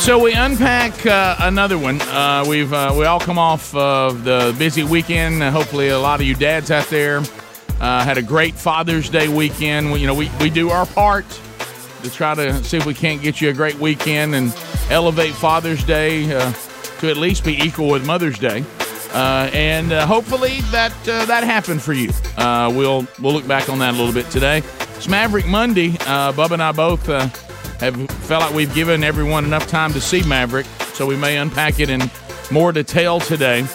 So we unpack uh, another one. Uh, we've uh, we all come off of the busy weekend. Uh, hopefully, a lot of you dads out there uh, had a great Father's Day weekend. We, you know, we, we do our part to try to see if we can't get you a great weekend and elevate Father's Day uh, to at least be equal with Mother's Day. and hopefully that that happened for you. we'll we'll look back on that a little bit today. It's Maverick Monday. Bubba and I both have felt like we've given everyone enough time to see Maverick, so we may unpack it in more detail today.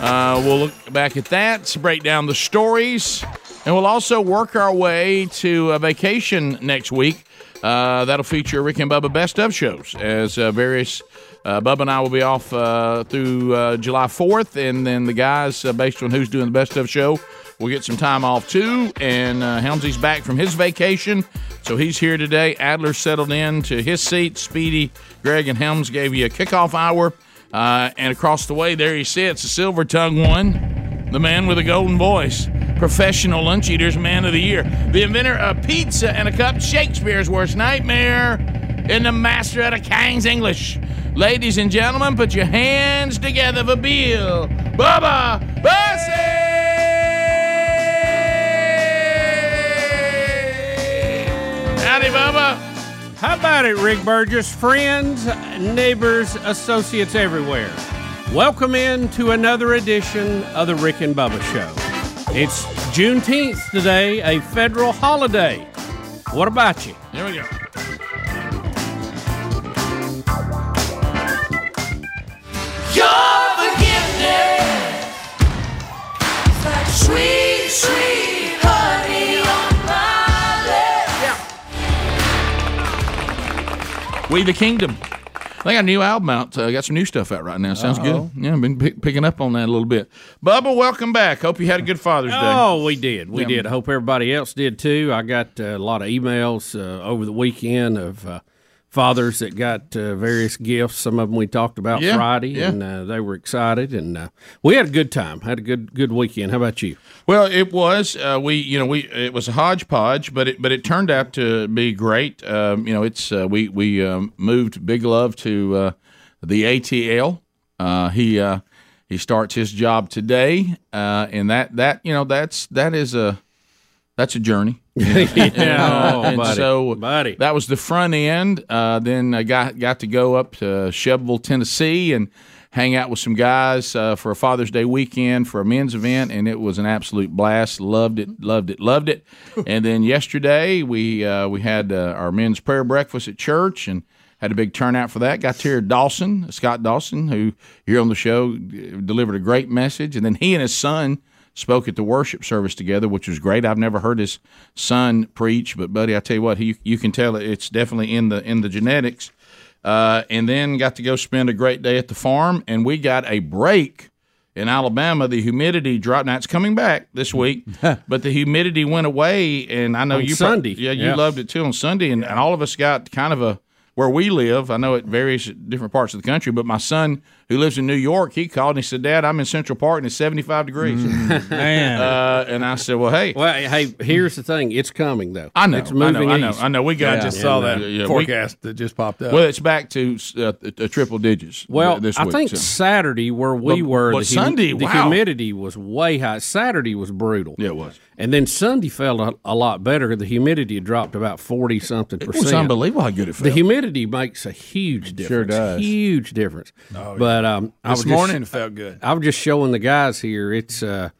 Uh, we'll look back at that, break down the stories, and we'll also work our way to a vacation next week. Uh, that'll feature Rick and Bubba best of shows as uh, various. Uh, Bubba and I will be off uh, through uh, July 4th, and then the guys, based on who's doing the best of show, will get some time off too. And Helmsy's back from his vacation. So he's here today. Adler settled in to his seat. Speedy, Greg, and Helms gave you a kickoff hour. Uh, and across the way, there he sits, the silver tongue one, the man with a golden voice, professional lunch eaters, man of the year, the inventor of pizza and a cup, Shakespeare's worst nightmare, and the master of the King's English. Ladies and gentlemen, put your hands together for Bill Bubba Bussey! Howdy, Bubba. How about it, Rick Burgess? Friends, neighbors, associates everywhere. Welcome in to another edition of the Rick and Bubba Show. It's Juneteenth today, a federal holiday. What about you? Here we go. We the Kingdom. They got a new album out. Uh, got some new stuff out right now. Sounds good. Yeah, I've been pick, picking up on that a little bit. Bubba, welcome back. Hope you had a good Father's Day. Oh, we did. We Yeah. did. I hope everybody else did too. I got uh, a lot of emails uh, over the weekend of uh, fathers that got uh, various gifts. Some of them we talked about Yeah, Friday, yeah. and uh, they were excited. And uh, we had a good time. Had a good good weekend. How about you? Well, it was. Uh, we, you know, we it was a hodgepodge, but it but it turned out to be great. Um, you know, it's uh, we we um, moved Big Love to uh, the ATL. Uh, he uh, he starts his job today, uh, and that that you know that's that is a that's a journey. Yeah, oh, and buddy, so buddy. that was the front end. Uh, then I got got to go up to Shelbyville, Tennessee, and hang out with some guys uh, for a Father's Day weekend for a men's event, and it was an absolute blast. Loved it, loved it, loved it. and then yesterday we uh, we had uh, our men's prayer breakfast at church and. Had a big turnout for that. Got to hear Dawson, Scott Dawson, who here on the show uh, delivered a great message. And then he and his son spoke at the worship service together, which was great. I've never heard his son preach, but buddy, I tell you what, he you can tell it's definitely in the in the genetics. Uh, and then got to go spend a great day at the farm, and we got a break in Alabama. The humidity dropped. Now it's coming back this week, but the humidity went away, and I know On you Sunday. yeah, you Yeah. loved it too on Sunday, and, and all of us got kind of a where we live. I know it varies at different parts of the country, but my son who lives in New York, he called and he said, "Dad, I'm in Central Park and it's 75 degrees." Man. Uh, and I said, "Well, hey." Well, hey, here's the thing. It's coming though. I know, It's moving I know, east. I know, I know. We got I just saw that Yeah, yeah, we- forecast that just popped up. Well, it's back to uh, uh, triple digits. Well, th- this I think so. Saturday where we But- were, but the, Sunday, the wow. humidity was way high. Saturday was brutal. Yeah, it was. And then Sunday felt a, a lot better. The humidity dropped about forty something percent. It percent. was unbelievable how good it felt. The humidity makes a huge difference. Sure does. Huge difference. Oh, but But um, I was This just- morning it felt good. I was just showing the guys here. It's uh,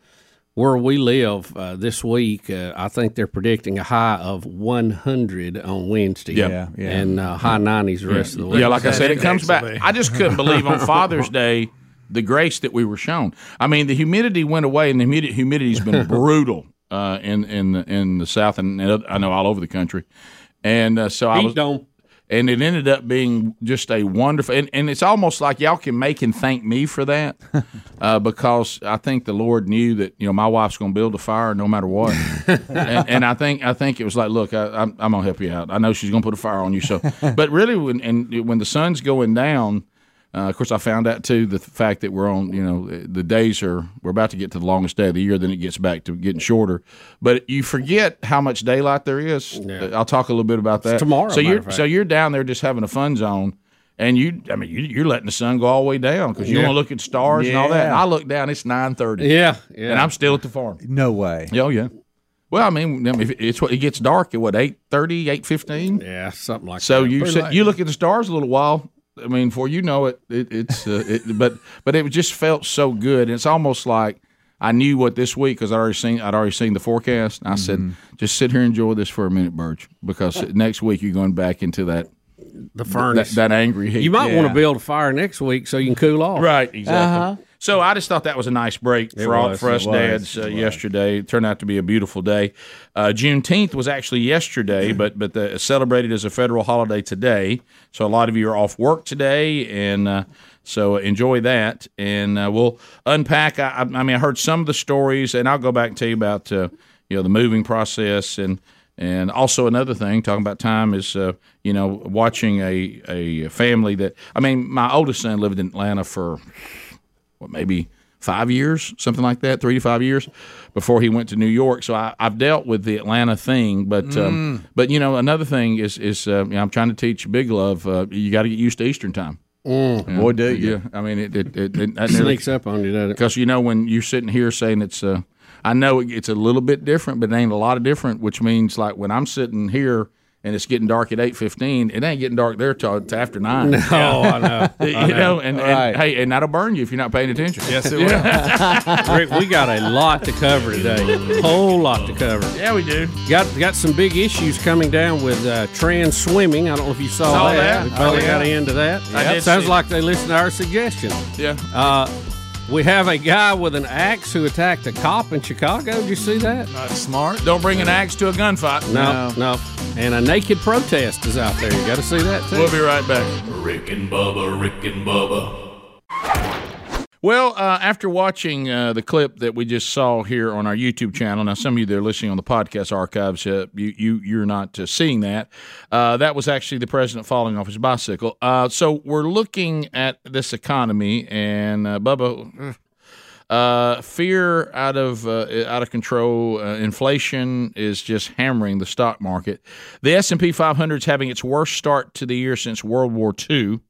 where we live uh, this week. Uh, I think they're predicting a high of 100 on Wednesday. Yeah. Yeah, yeah. And uh, high 90s the rest of the week. Yeah, like I said, it comes back. I just couldn't believe on Father's Day the grace that we were shown. I mean, the humidity went away, and the humidity, humidity's been brutal uh, in in the, in the South, and and I know all over the country. And uh, so I was, dome. And it ended up being just a wonderful. And, and it's almost like y'all can make and thank me for that, uh, because I think the Lord knew that you know my wife's going to build a fire no matter what. and, and I think I think it was like, look, I, I'm, I'm gonna help you out. I know she's gonna put a fire on you. So, but really, when and when the sun's going down, uh, of course, I found out too the fact that we're on. You know, the days are we're about to get to the longest day of the year. Then it gets back to getting shorter. But you forget how much daylight there is. Uh, I'll talk a little bit about that tomorrow, So you're so you're down there just having a fun zone. And you, I mean, you, you're letting the sun go all the way down because you Yeah. want to look at stars and all that. And I look down, it's nine thirty, Yeah, yeah. and I'm still at the farm. No way. Oh yeah. Well, I mean, I mean, it's what it gets dark at what 8.30, 8.15? yeah, something like So that. you sit, you look at the stars a little while. I mean, for you know it, it it's uh, it, but but it just felt so good. And it's almost like I knew what this week because I already seen I'd already seen the forecast. And I Mm-hmm. said, just sit here and enjoy this for a minute, Birch, because next week you're going back into that the that, furnace. that angry heat. you might want to build a fire next week so you can cool off. Right, exactly. So I just thought that was a nice break for all, for us was, dads uh, yesterday. It turned out to be a beautiful day. Uh, Juneteenth was actually yesterday, but but the, celebrated as a federal holiday today. So a lot of you are off work today, and uh, so enjoy that. And uh, we'll unpack. I, I I mean, I heard some of the stories, and I'll go back and tell you about uh, you know the moving process and. And also another thing, talking about time is, uh, you know, watching a, a family that I mean, my oldest son lived in Atlanta for what maybe five years, something like that, three to five years before he went to New York. So I, I've dealt with the Atlanta thing, but um, but you know another thing is is uh, you know, I'm trying to teach Big Love. Uh, you got to get used to Eastern time. Boy, do you. Yeah, I mean it it it, it that Sneaks up on you, doesn't it? because you know when you're sitting here saying it's uh, I know it- it's a little bit different, but it ain't a lot of different. Which means like when I'm sitting here and it's getting dark at eight fifteen, it ain't getting dark there till it's after nine. Oh, I know. you know, and, and Right. hey, and that'll burn you if you're not paying attention. Yes, it will. Rick, we got a lot to cover today. Whole lot to cover. Yeah, we do. Got got some big issues coming down with uh, trans swimming. I don't know if you saw, Saw that. that. We finally Oh, yeah. got into that. I did Sounds like they listened to our suggestion. Yeah. Uh, we have a guy with an axe who attacked a cop in Chicago. Did you see that? Not smart. Don't bring an axe to a gunfight. No, no. And a naked protest is out there. You got to see that too. We'll be right back. Rick and Bubba, Rick and Bubba. Well, uh, after watching uh, the clip that we just saw here on our YouTube channel, now some of you that are listening on the podcast archives, uh, you, you you're not uh, seeing that. Uh, that was actually the president falling off his bicycle. Uh, so we're looking at this economy, and Bubba. Fear out of out of control. Inflation is just hammering the stock market. The S and P 500 is having its worst start to the year since World War II.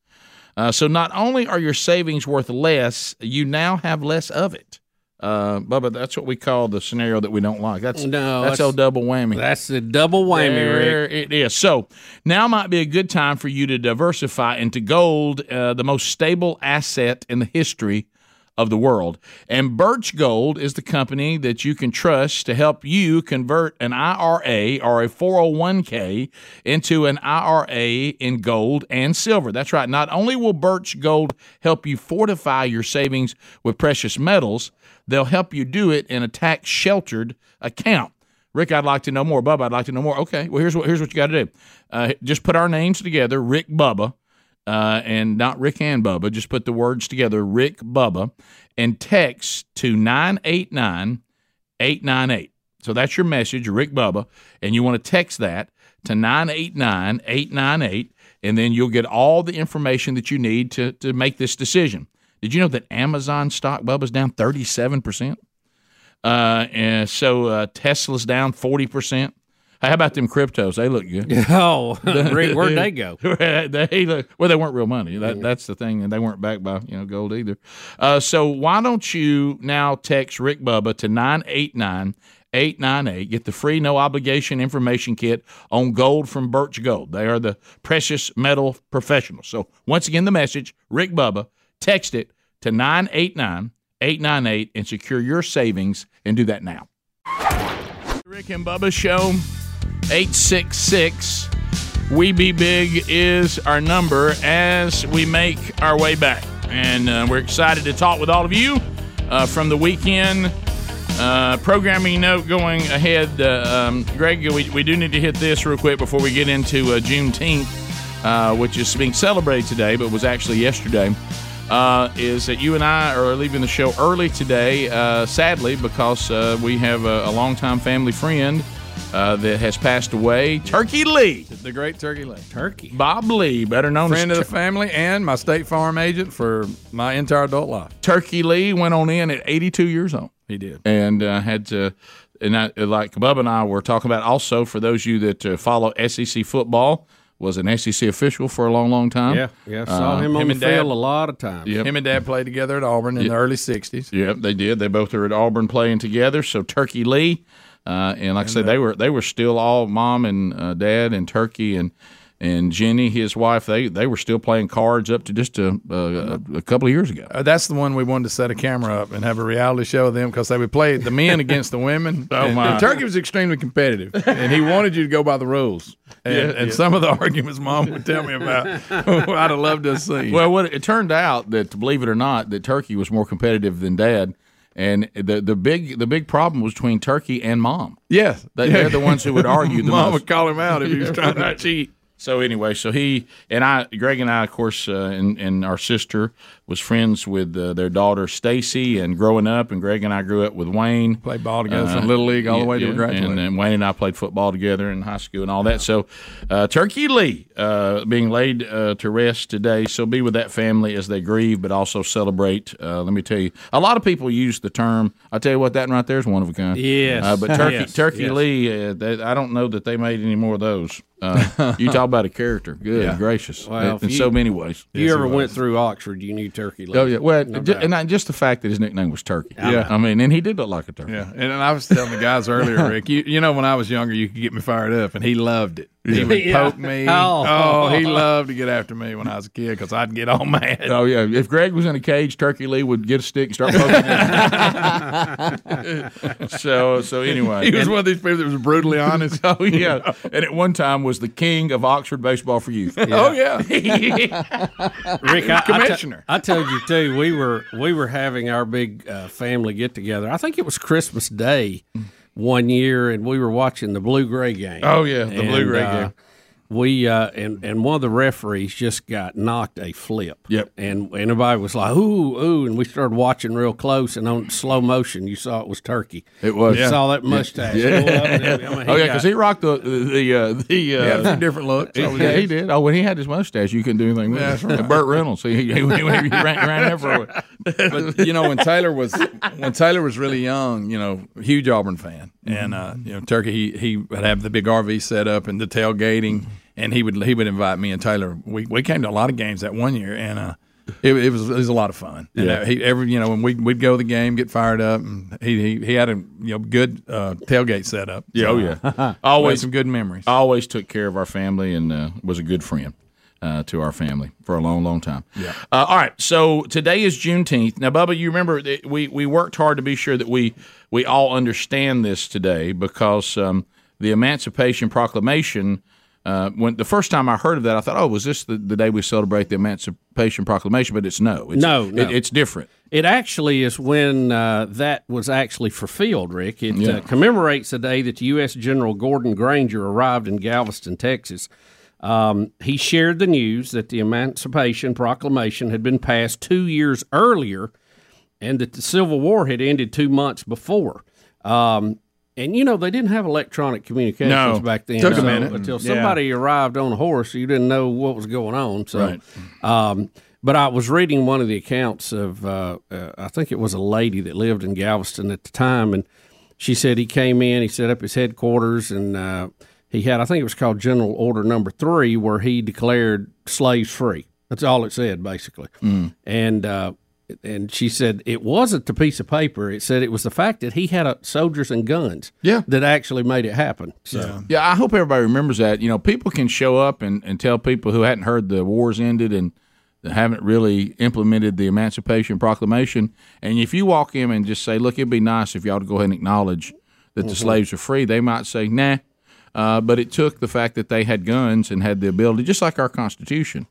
Uh, so not only are your savings worth less, you now have less of it. Uh, Bubba, that's what we call the scenario that we don't like. That's No, that's, that's- old double whammy. That's the double whammy, There Rick. it is. So now might be a good time for you to diversify into gold, uh, the most stable asset in the history of the world. And Birch Gold is the company that you can trust to help you convert an IRA or a 401k into an IRA in gold and silver. That's right. Not only will Birch Gold help you fortify your savings with precious metals, they'll help you do it in a tax sheltered account. Rick, I'd like to know more. Bubba, I'd like to know more. Okay, well, here's what here's what you got to do. Uh, just put our names together, Rick Bubba, uh, and not Rick and Bubba. Just put the words together, Rick Bubba, and text to 989 898. So that's your message, Rick Bubba, and you want to text that to 989 898, and then you'll get all the information that you need to, to make this decision. Did you know that Amazon stock, Bubba's down 37%? Uh, and so uh, Tesla's down 40%. How about them cryptos? They look good. Oh, where'd they go? they look well. They weren't real money. That, That's the thing, and they weren't backed by you know gold either. Uh, so why don't you now text Rick Bubba to nine eight nine eight nine eight? Get the free no obligation information kit on gold from Birch Gold. They are the precious metal professionals. So once again, the message Rick Bubba. Text it to 989 898 and secure your savings and do that now. Rick and Bubba Show, 866 We Be Big is our number as we make our way back. And uh, we're excited to talk with all of you uh, from the weekend. Uh, programming note going ahead, uh, um, Greg, we, we do need to hit this real quick before we get into uh, Juneteenth, uh, which is being celebrated today, but was actually yesterday. Uh, is that you and I are leaving the show early today, uh, sadly, because uh, we have a, a longtime family friend uh, that has passed away. Turkey Lee, The great Turkey Lee, Turkey. Bob Lee, better known as Friend of as the Tur- family and my State Farm agent for my entire adult life. Turkey Lee, went on in at 82 years old. He did. and uh, had to. And I, like Bubba and I were talking about also for those of you that uh, follow SEC football, was an SEC official for a long, long time. Yeah, yeah. Saw him on him the and Dad. field a lot of times. Yep. Him and Dad played together at Auburn in the early 60s. Yep, they did. They both were at Auburn playing together. So Turkey Lee, uh, and like I said, they were they were still all mom and uh, dad and Turkey and and Jenny, his wife. They they were still playing cards up to just a, a, a couple of years ago. Uh, that's the one we wanted to set a camera up and have a reality show of them because they would play the men against the women. Oh, and, my. and Turkey was extremely competitive, and he wanted you to go by the rules. And, Yeah, and yeah. some of the arguments Mom would tell me about, I'd have loved to see. Well, what it turned out that believe it or not, that Turkey was more competitive than Dad. And the the big the big problem was between Turkey and Mom. yes, They, They're the ones who would argue the Mom most. would call him out if he was trying to cheat. So anyway, so he and I, Greg and I, of course, uh, and, and our sister was friends with uh, their daughter Stacy, and growing up, and Greg and I grew up with Wayne. Played ball together from little league all the way to Uh, Yeah, graduate. And, and Wayne and I played football together in high school and all that. So, uh, Turkey Lee uh, being laid uh, to rest today. So, be with that family as they grieve, but also celebrate. Uh, let me tell you, a lot of people use the term. I tell you what, that right there is one of a kind. Yes. Uh, but Turkey, Yes, Turkey yes. Lee, uh, they, I don't know that they made any more of those. Uh, you talk about a character. Good gracious. Well, in you- so many ways. If you ever went through Oxford, you knew Turkey. Lee. Oh yeah, well, ju- doubt. and not just the fact that his nickname was Turkey. Yeah. I mean, and he did look like a turkey. Yeah, and, and I was telling the guys earlier, Rick. You, you know, when I was younger, you could get me fired up, and he loved it. He would Yeah. poke me. Oh. Oh, he loved to get after me when I was a kid because I'd get all mad. Oh yeah, if Greg was in a cage, Turkey Lee would get a stick and start poking. so so anyway, He was And- one of these people that was brutally honest. oh yeah, and at one time was the king of Oxford baseball for youth. Oh yeah, Rick, I, Commissioner. I, t- I told you too. We were we were having our big uh, family get together. I think it was Christmas Day one year, and we were watching the blue gray game. Oh, yeah, the blue-gray uh, game. We uh, and and one of the referees just got knocked a flip. Yep. And and everybody was like, ooh, ooh, and we started watching real close, and on slow motion, you saw it was Turkey. It was. You saw that mustache. Yeah. go up, I mean, Oh yeah, because he rocked the the uh, the. Uh, he had a different looks. yeah, he did. Oh, when he had his mustache, you couldn't do anything with That's it. right. Burt Reynolds, he, he, he, ran, ran everywhere. but you know when Taylor was when Taylor was really young, you know, huge Auburn fan, and uh, you know Turkey he he would have the big RV set up and the tailgating, and he would he would invite me and Taylor. We we came to a lot of games that one year, and uh, it, it was it was a lot of fun. And Yeah. uh, he every you know when we we'd go to the game, get fired up, and he he, he had a you know good uh, tailgate set up. Yeah, oh yeah. always Always some good memories. always took care of our family and uh, was a good friend uh, to our family for a long, long time. Yeah. Uh, all right. So today is Juneteenth. Now, Bubba, you remember that we we worked hard to be sure that we we all understand this today because um, the Emancipation Proclamation. Uh, when the first time I heard of that, I thought, "Oh, was this the, the day we celebrate the Emancipation Proclamation?" But it's no. It's, No, no. It, it's different. It actually is when uh, that was actually fulfilled, Rick. It uh, commemorates the day that U.S. General Gordon Granger arrived in Galveston, Texas. Um, he shared the news that the Emancipation Proclamation had been passed two years earlier and that the Civil War had ended two months before. Um, and you know they didn't have electronic communications No. back then. Took a minute. until Yeah. somebody arrived on a horse. You didn't know what was going on. So, Right. um, but I was reading one of the accounts of uh, uh, I think it was a lady that lived in Galveston at the time, and she said he came in, he set up his headquarters, and uh, he had I think it was called General Order Number Three, where he declared slaves free. That's all it said basically, and. And she said it wasn't the piece of paper. It said it was the fact that he had uh soldiers and guns. Yeah. that actually made it happen. So Yeah, I hope everybody remembers that. You know, people can show up and, and tell people who hadn't heard the wars ended and haven't really implemented the Emancipation Proclamation. And if you walk in and just say, "Look, it'd be nice if y'all to go ahead and acknowledge that the slaves are free," they might say, "Nah." Uh, but it took the fact that they had guns and had the ability, just like our Constitution.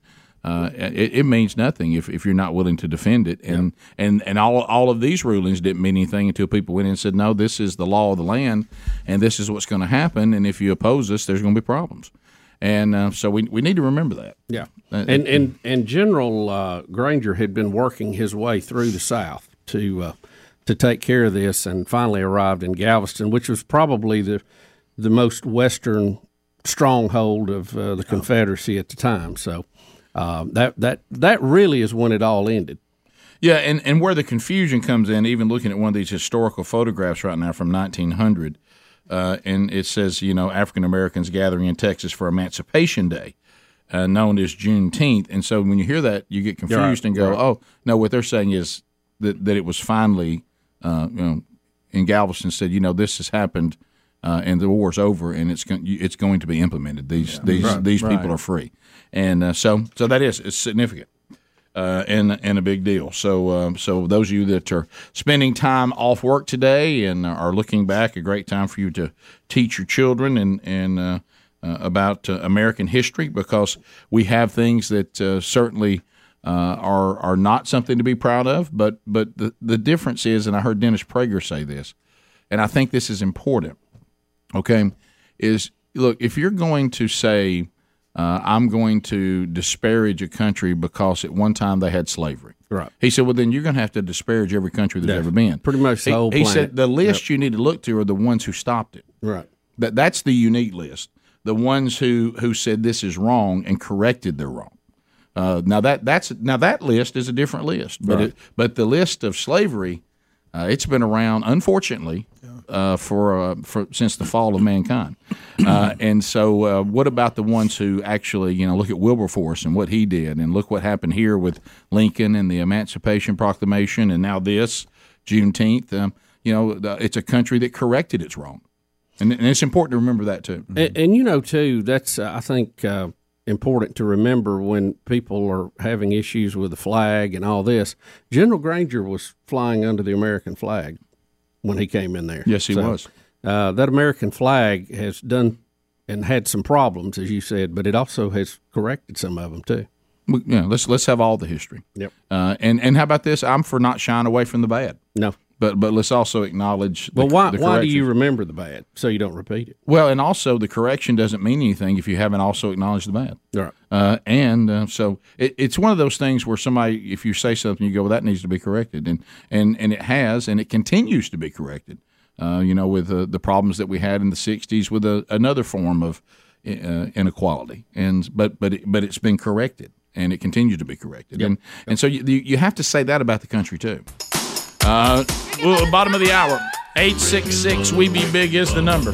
Uh, it, it means nothing if, if you're not willing to defend it, and and and all all of these rulings didn't mean anything until people went in and said, no, this is the law of the land, and this is what's going to happen, and if you oppose us, there's going to be problems, and uh, so we we need to remember that. Yeah, Uh, and and and General uh, Granger had been working his way through the South to uh, to take care of this, and finally arrived in Galveston, which was probably the the most western stronghold of uh, the Confederacy at the time. So um, that that that really is when it all ended. Yeah, and, and where the confusion comes in, even looking at one of these historical photographs right now from 1900, uh, and it says, you know, African Americans gathering in Texas for Emancipation Day, uh, known as Juneteenth. And so when you hear that, you get confused Right, and go, right. oh, no, what they're saying is that, that it was finally, uh, you know, in Galveston said, you know, this has happened. Uh, and the war's over, and it's going it's going to be implemented. These these these people are free, and uh, so so that is it's significant uh, and and a big deal. So um, so those of you that are spending time off work today and are looking back, a great time for you to teach your children and and uh, uh, about uh, American history because we have things that uh, certainly. Uh, are are not something to be proud of, but but the, the difference is, and I heard Dennis Prager say this, and I think this is important. Okay, is look if you're going to say uh, I'm going to disparage a country because at one time they had slavery. Right. He said, well, then you're going to have to disparage every country there's ever been. Pretty much the he, whole He planet. said the list you need to look to are the ones who stopped it. Right. That that's the unique list. The ones who who said this is wrong and corrected their wrong. Uh, now that that's now that list is a different list, but it, but the list of slavery, uh, it's been around unfortunately uh, for uh, for since the fall of mankind. Uh, and so, uh, what about the ones who actually you know look at Wilberforce and what he did, and look what happened here with Lincoln and the Emancipation Proclamation, and now this Juneteenth. Um, you know, it's a country that corrected its wrong, and, and it's important to remember that too. And, and you know, too, that's uh, I think important to remember when people are having issues with the flag and all this. General Granger was flying under the American flag when he came in there. Yes, he So, was. Uh, that American flag has done and had some problems, as you said, but it also has corrected some of them too. You let's let's have all the history. Yep. Uh, and and how about this? I'm for not shying away from the bad, No. But but let's also acknowledge. The, Well, why why do you remember the bad so you don't repeat it? Well, and also the correction doesn't mean anything if you haven't also acknowledged the bad. Right. Uh, and uh, so it, it's one of those things where somebody, if you say something, you go, "Well, that needs to be corrected," and and and it has, and it continues to be corrected. Uh, you know, with uh, the problems that we had in the '60s with a, another form of uh, inequality, and but but it, but it's been corrected, and it continues to be corrected, and and so you you have to say that about the country too. Uh, well, bottom of the hour, eight six six. We be big is the number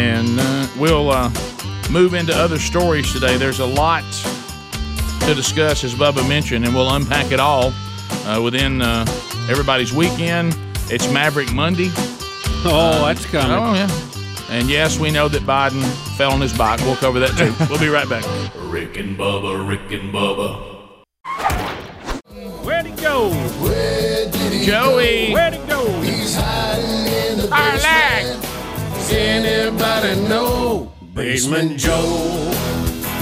and uh, we'll uh, move into other stories today. There's a lot to discuss, as Bubba mentioned, and we'll unpack it all uh, within uh, everybody's weekend. It's Maverick Monday. Oh, that's coming. Oh yeah, and yes, we know that Biden fell on his bike. We'll cover that too. We'll be right back. Rick and Bubba, Rick and Bubba. Where'd he go? Joey, Where'd he go? our leg. Anybody know Basement Joe?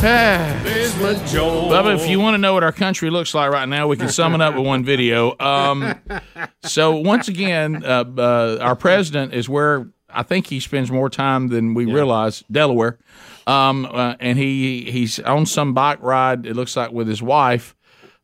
Basement Joe. Bubba, if you want to know what our country looks like right now, we can sum it up with one video. Um, so once again, uh, uh, our president is where I think he spends more time than we realize, Delaware, um, uh, and he he's on some bike ride. It looks like with his wife.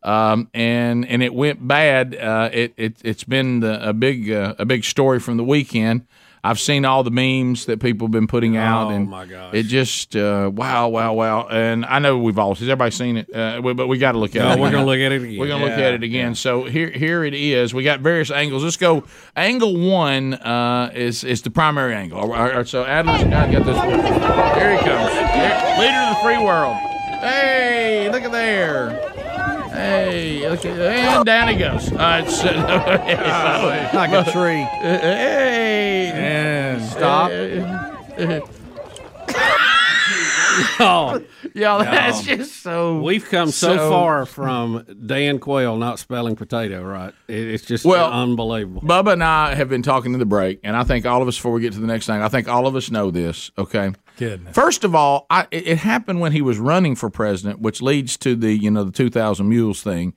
Um, and and it went bad. Uh, it, it it's been the, a big uh, a big story from the weekend. I've seen all the memes that people have been putting out, Oh, and my gosh. it just uh, wow, wow, wow. And I know we've all has everybody seen it, uh, we- but we got to look at Oh, it. we're gonna look at it again. We're gonna look at it again. So here, here it is. We got various angles. Let's go. Angle one uh, is is the primary angle. All right, all right, so Adler's got got this. One. Here he comes, leader of the free world. Hey, look at there. Hey, look at and down he goes. All right, so, like a tree. hey, And stop. Oh, Y'all, that's just so. we've come so, So- far from Dan Quayle not spelling potato right. It, it's just Well, unbelievable. Bubba and I have been talking in the break, and I think all of us, before we get to the next thing, I think all of us know this. Okay. Goodness. First of all, I, it it happened when he was running for president, which leads to the you know the two thousand mules thing.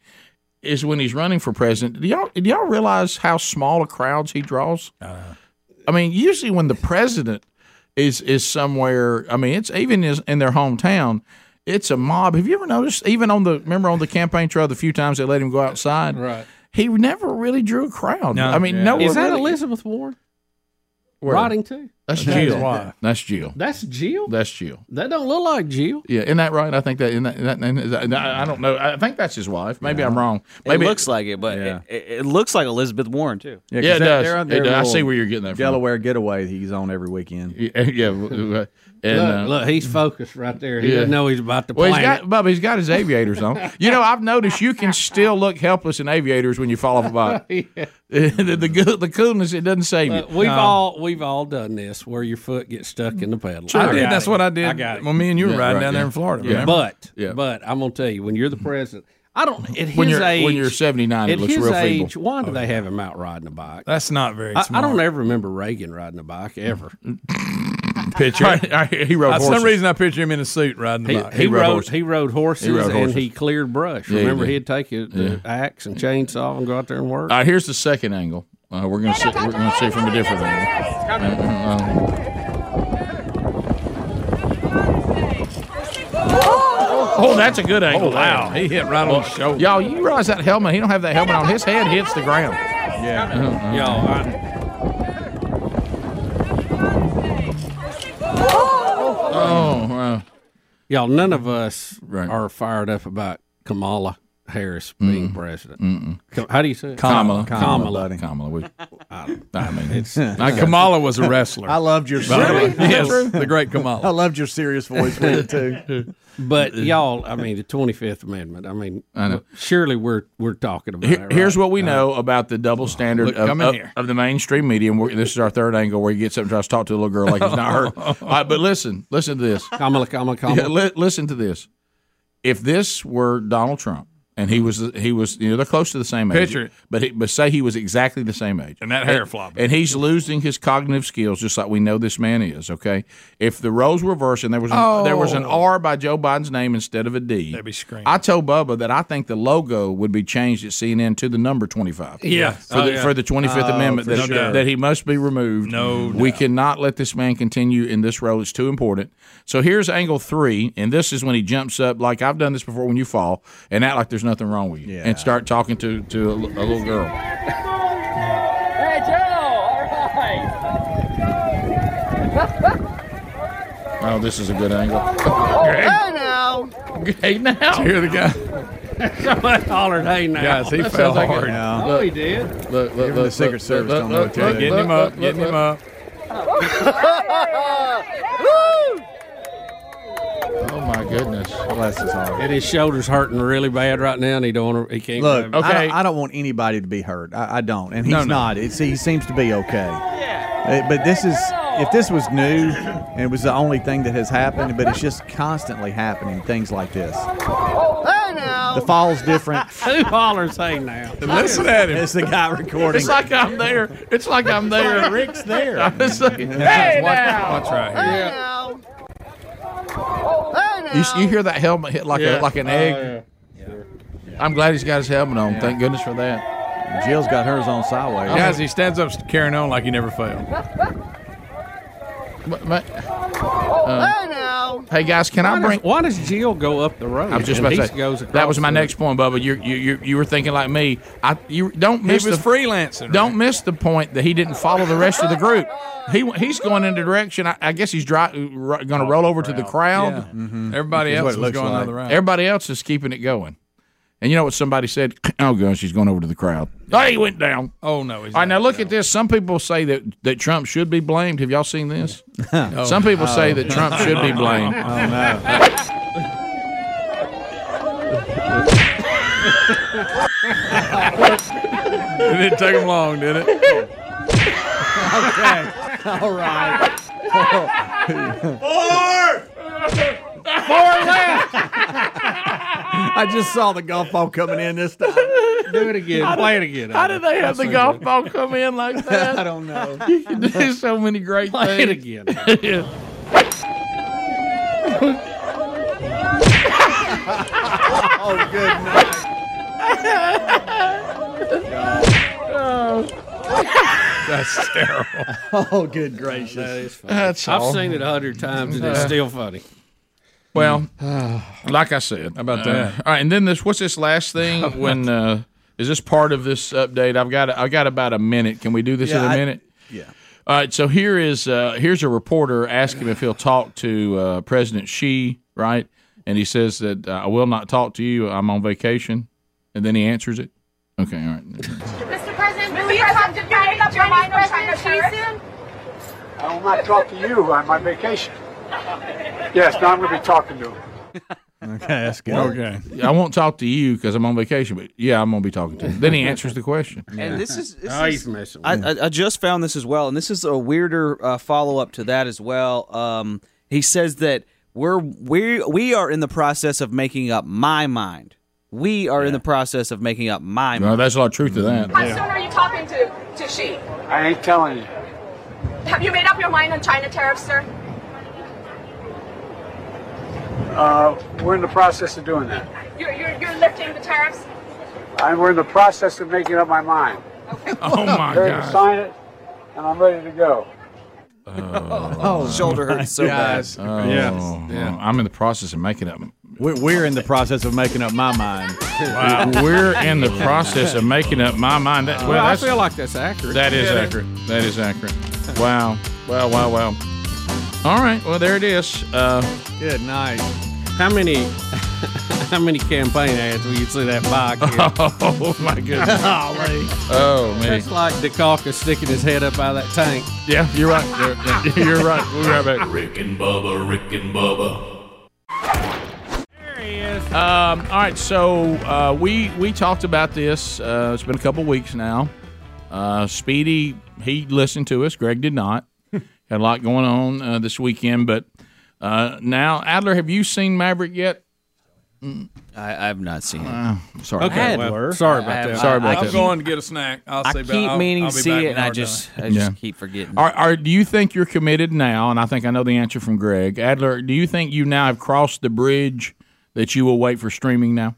Is when he's running for president. Do y'all do y'all realize how small a crowds he draws? Uh-huh. I mean, usually when the president is is somewhere, I mean, it's even is in their hometown. It's a mob. Have you ever noticed? Even on the remember on the campaign trail, the few times they let him go outside, Right. He never really drew a crowd. No. I mean, Yeah. no. Is that really- Elizabeth Warren Where? riding too? That's That's Jill. wife. That's Jill. That's Jill. That's Jill. That don't look like Jill. Yeah, isn't that right? I think that. Isn't that, isn't that, is that I don't know. I think that's his wife. Maybe I'm wrong. Maybe it looks like it, but Yeah. it, it, it looks like Elizabeth Warren too. Yeah, 'cause Yeah, it they're- does. they're on It does. I see where you're getting that from. Delaware getaway he's on every weekend. Yeah, yeah. w- w- And, look, uh, look, he's focused right there. He yeah. doesn't know he's about to well, he's plant got, Bubba, he's got his aviators on. You know, I've noticed you can still look helpless in aviators when you fall off a bike. it. the, the the coolness it doesn't save you. Uh, we've all we've all done this where your foot gets stuck in the pedal. I did. got That's it. what I did I got it. when me and you were Yeah, riding right, down there in Florida. Yeah. But Yeah. but I'm gonna tell you when you're the president, I don't at his When you're- age when you're 79, it at looks his real age, feeble. why do they have him out riding a bike? That's not very I, I don't ever remember Reagan riding a bike ever. Picture. he rode For horses. some reason, I picture him in a suit riding the He, bike. he, rode rode, horses. he rode horses He rode and he cleared brush. Yeah, Remember, did. he'd take a, the axe and chainsaw and go out there and work. All right, here's the second angle. Uh, we're gonna see. We're gonna see from a different angle. Uh, uh, oh, that's a good angle. Oh, wow, he hit right on the oh, shoulder. Y'all, you realize that helmet? He don't have that helmet on. His head hits the ground. Yeah, uh-huh. Uh-huh. Y'all, I, Oh, wow. y'all, none of us Right. are fired up about Kamala Harris being president. Ka- How do you say it? Kamala. Kamala. buddy. Kamala. We, I mean, it's I Kamala was a wrestler. I loved your Really? serious, yes, the great Kamala. I loved your serious voice with it too. But uh, y'all, I mean, the Twenty Fifth Amendment. I mean, I know. surely we're we're talking about. Here- it, here's what we uh, know about the double standard Look, of, of, of the mainstream media. And we're, this is our third angle where he gets up and tries to talk to a little girl like he's not hurt. All right, uh, but listen, listen to this. Kamala, Kamala, Kamala. Yeah, li- listen to this. If this were Donald Trump and he was he was you know they're close to the same age, Picture it. but he, but say he was exactly the same age, And that hair flopping. and he's losing his cognitive skills just like we know this man is. Okay, if the roles were reversed and there was an, there was an oh. R by Joe Biden's name instead of a D, That'd be screaming. I told Bubba that I think the logo would be changed at CNN to the number twenty five. Yeah. For, Oh, the, yeah. for the 25th Amendment, that, sure. that he must be removed. No We doubt. cannot let this man continue in this role. It's too important. So here's angle three, and this is when he jumps up, like I've done this before when you fall, and act like there's nothing wrong with you, Yeah. and start talking to, to a, a little girl. Hey, Joe! All right. Oh, this is a good angle. Oh, hey, now! hey, now. Hear the guy, Somebody hollered, "Hey now!" guys. He That fell sounds like hard. a- Yeah. oh, he did. Look, look, Even look, the Secret look, Service look, don't know look, what to do. look, Getting him up, look, getting him look. up. Woo! Oh my goodness. Bless his heart. And his shoulder's hurting really bad right now, and he don't. wanna- He can't. Look, grab. Okay. I, don't, I don't want anybody to be hurt. I, I don't, and he's No, no. not. It's, he seems to be okay. Uh, But this is, if this was new, and it was the only thing that has happened, but it's just constantly happening, things like this. Hey, now! The fall's different. Who hollers, "Hey now"? Listen at him. It's the guy recording. It's like I'm there. It's like I'm there. Rick's there. It's like, hey Watch, now. watch right here. Hey, now! Hey, now! You, you hear that helmet hit like a, like an egg? Oh, I'm glad he's got his helmet on. Thank goodness for that. Jill's got hers on sideways. Guys, he stands up carrying on like he never failed. But- but- uh, Hey, now! hey guys, can I bring? does, why does Jill go up the road? I was just about to say goes that was my the- next point, Bubba. You you you, you were thinking like me. I you don't He miss was the freelancing. don't miss the point that he didn't follow the rest of the group. He he's going in the direction. I, I guess he's dri- going to roll over to the crowd. Yeah. Mm-hmm. Everybody That's what else it was looks going like. another route. Everybody else is keeping it going. And you know what somebody said? Oh gosh, he's going over to the crowd. Oh, he went down. oh no! He's All right, now look at this. Some people say that, that Trump should be blamed. Have y'all seen this? Oh, Some people say that Trump should be blamed. Oh no! It didn't take him long, did it? Okay. All right. Four. Four left. I just saw the golf ball coming in this time. Do it again. Play it again. How did they have the golf ball come in like that? I don't know. You can do so many great Play it things. again. Oh, good night. That's terrible. Oh, good gracious. That's I've all. seen it a hundred times and it's uh, still funny. Well, like I said, how about that? all right, and then this. What's this last thing? when uh, is this part of this update? I've got. I got about a minute. Can we do this Yeah, in a minute? Yeah. All right. So here is uh, here's a reporter asking him if he'll talk to uh, President Xi, right? And he says that uh, I will not talk to you. I'm on vacation, and then he answers it. Okay. All right. Mr. President, will you talk to Chinese up your mind on China soon? I will not talk to you on my vacation. Yes, now I'm going to be talking to him. Okay, that's good. Okay. I won't talk to you because I'm on vacation, but yeah, I'm gonna be talking to him. Then he answers the question. And this is, this Oh, is- he's messing I, I, I just found this as well, and this is a weirder uh, follow up to that as well. Um, he says that we're we we are in the process of making up my mind. We are in the process of making up my No, mind. there's a lot of truth to that. How soon are you talking to, to Xi? I ain't telling you. Have you made up your mind on China tariffs, sir? Uh, we're in the process of doing that. You're, you're, you're lifting the tariffs? And we're in the process of making up my mind. Oh my Ready to god. sign it, and I'm ready to go. Oh, shoulder hurts so bad. Guys, Oh, Yes. yeah. I'm in the process of making up. we're, we're in the process of making up my mind. Wow. We're in the process of making up my mind. That, well, Well, I feel like that's accurate. that is accurate. That is accurate. Wow. Wow. Wow. Wow. All right. Well, there it is. Uh, Good night. How many how many campaign ads will you see that bike in? oh my goodness. oh man. That's like Dukakis sticking his head up out of that tank. Yeah, you're right. You're, you're right. We'll be right back. Rick and Bubba, Rick and Bubba. There he is. Um, all right, so uh, we we talked about this. Uh, it's been a couple weeks now. Uh, Speedy he listened to us. Greg did not. Had a lot going on uh, this weekend, but uh, now Adler, have you seen Maverick yet? I, I've not seen it. Uh, sorry. Okay, well, sorry about I- that. Sorry about I that. I'm going to get a snack. I'll I say keep I'll, meaning I'll to see it, and I just done. I just Yeah. keep forgetting. Are, are do you think you're committed now? And I think I know the answer from Greg Adler. Do you think you now have crossed the bridge that you will wait for streaming now?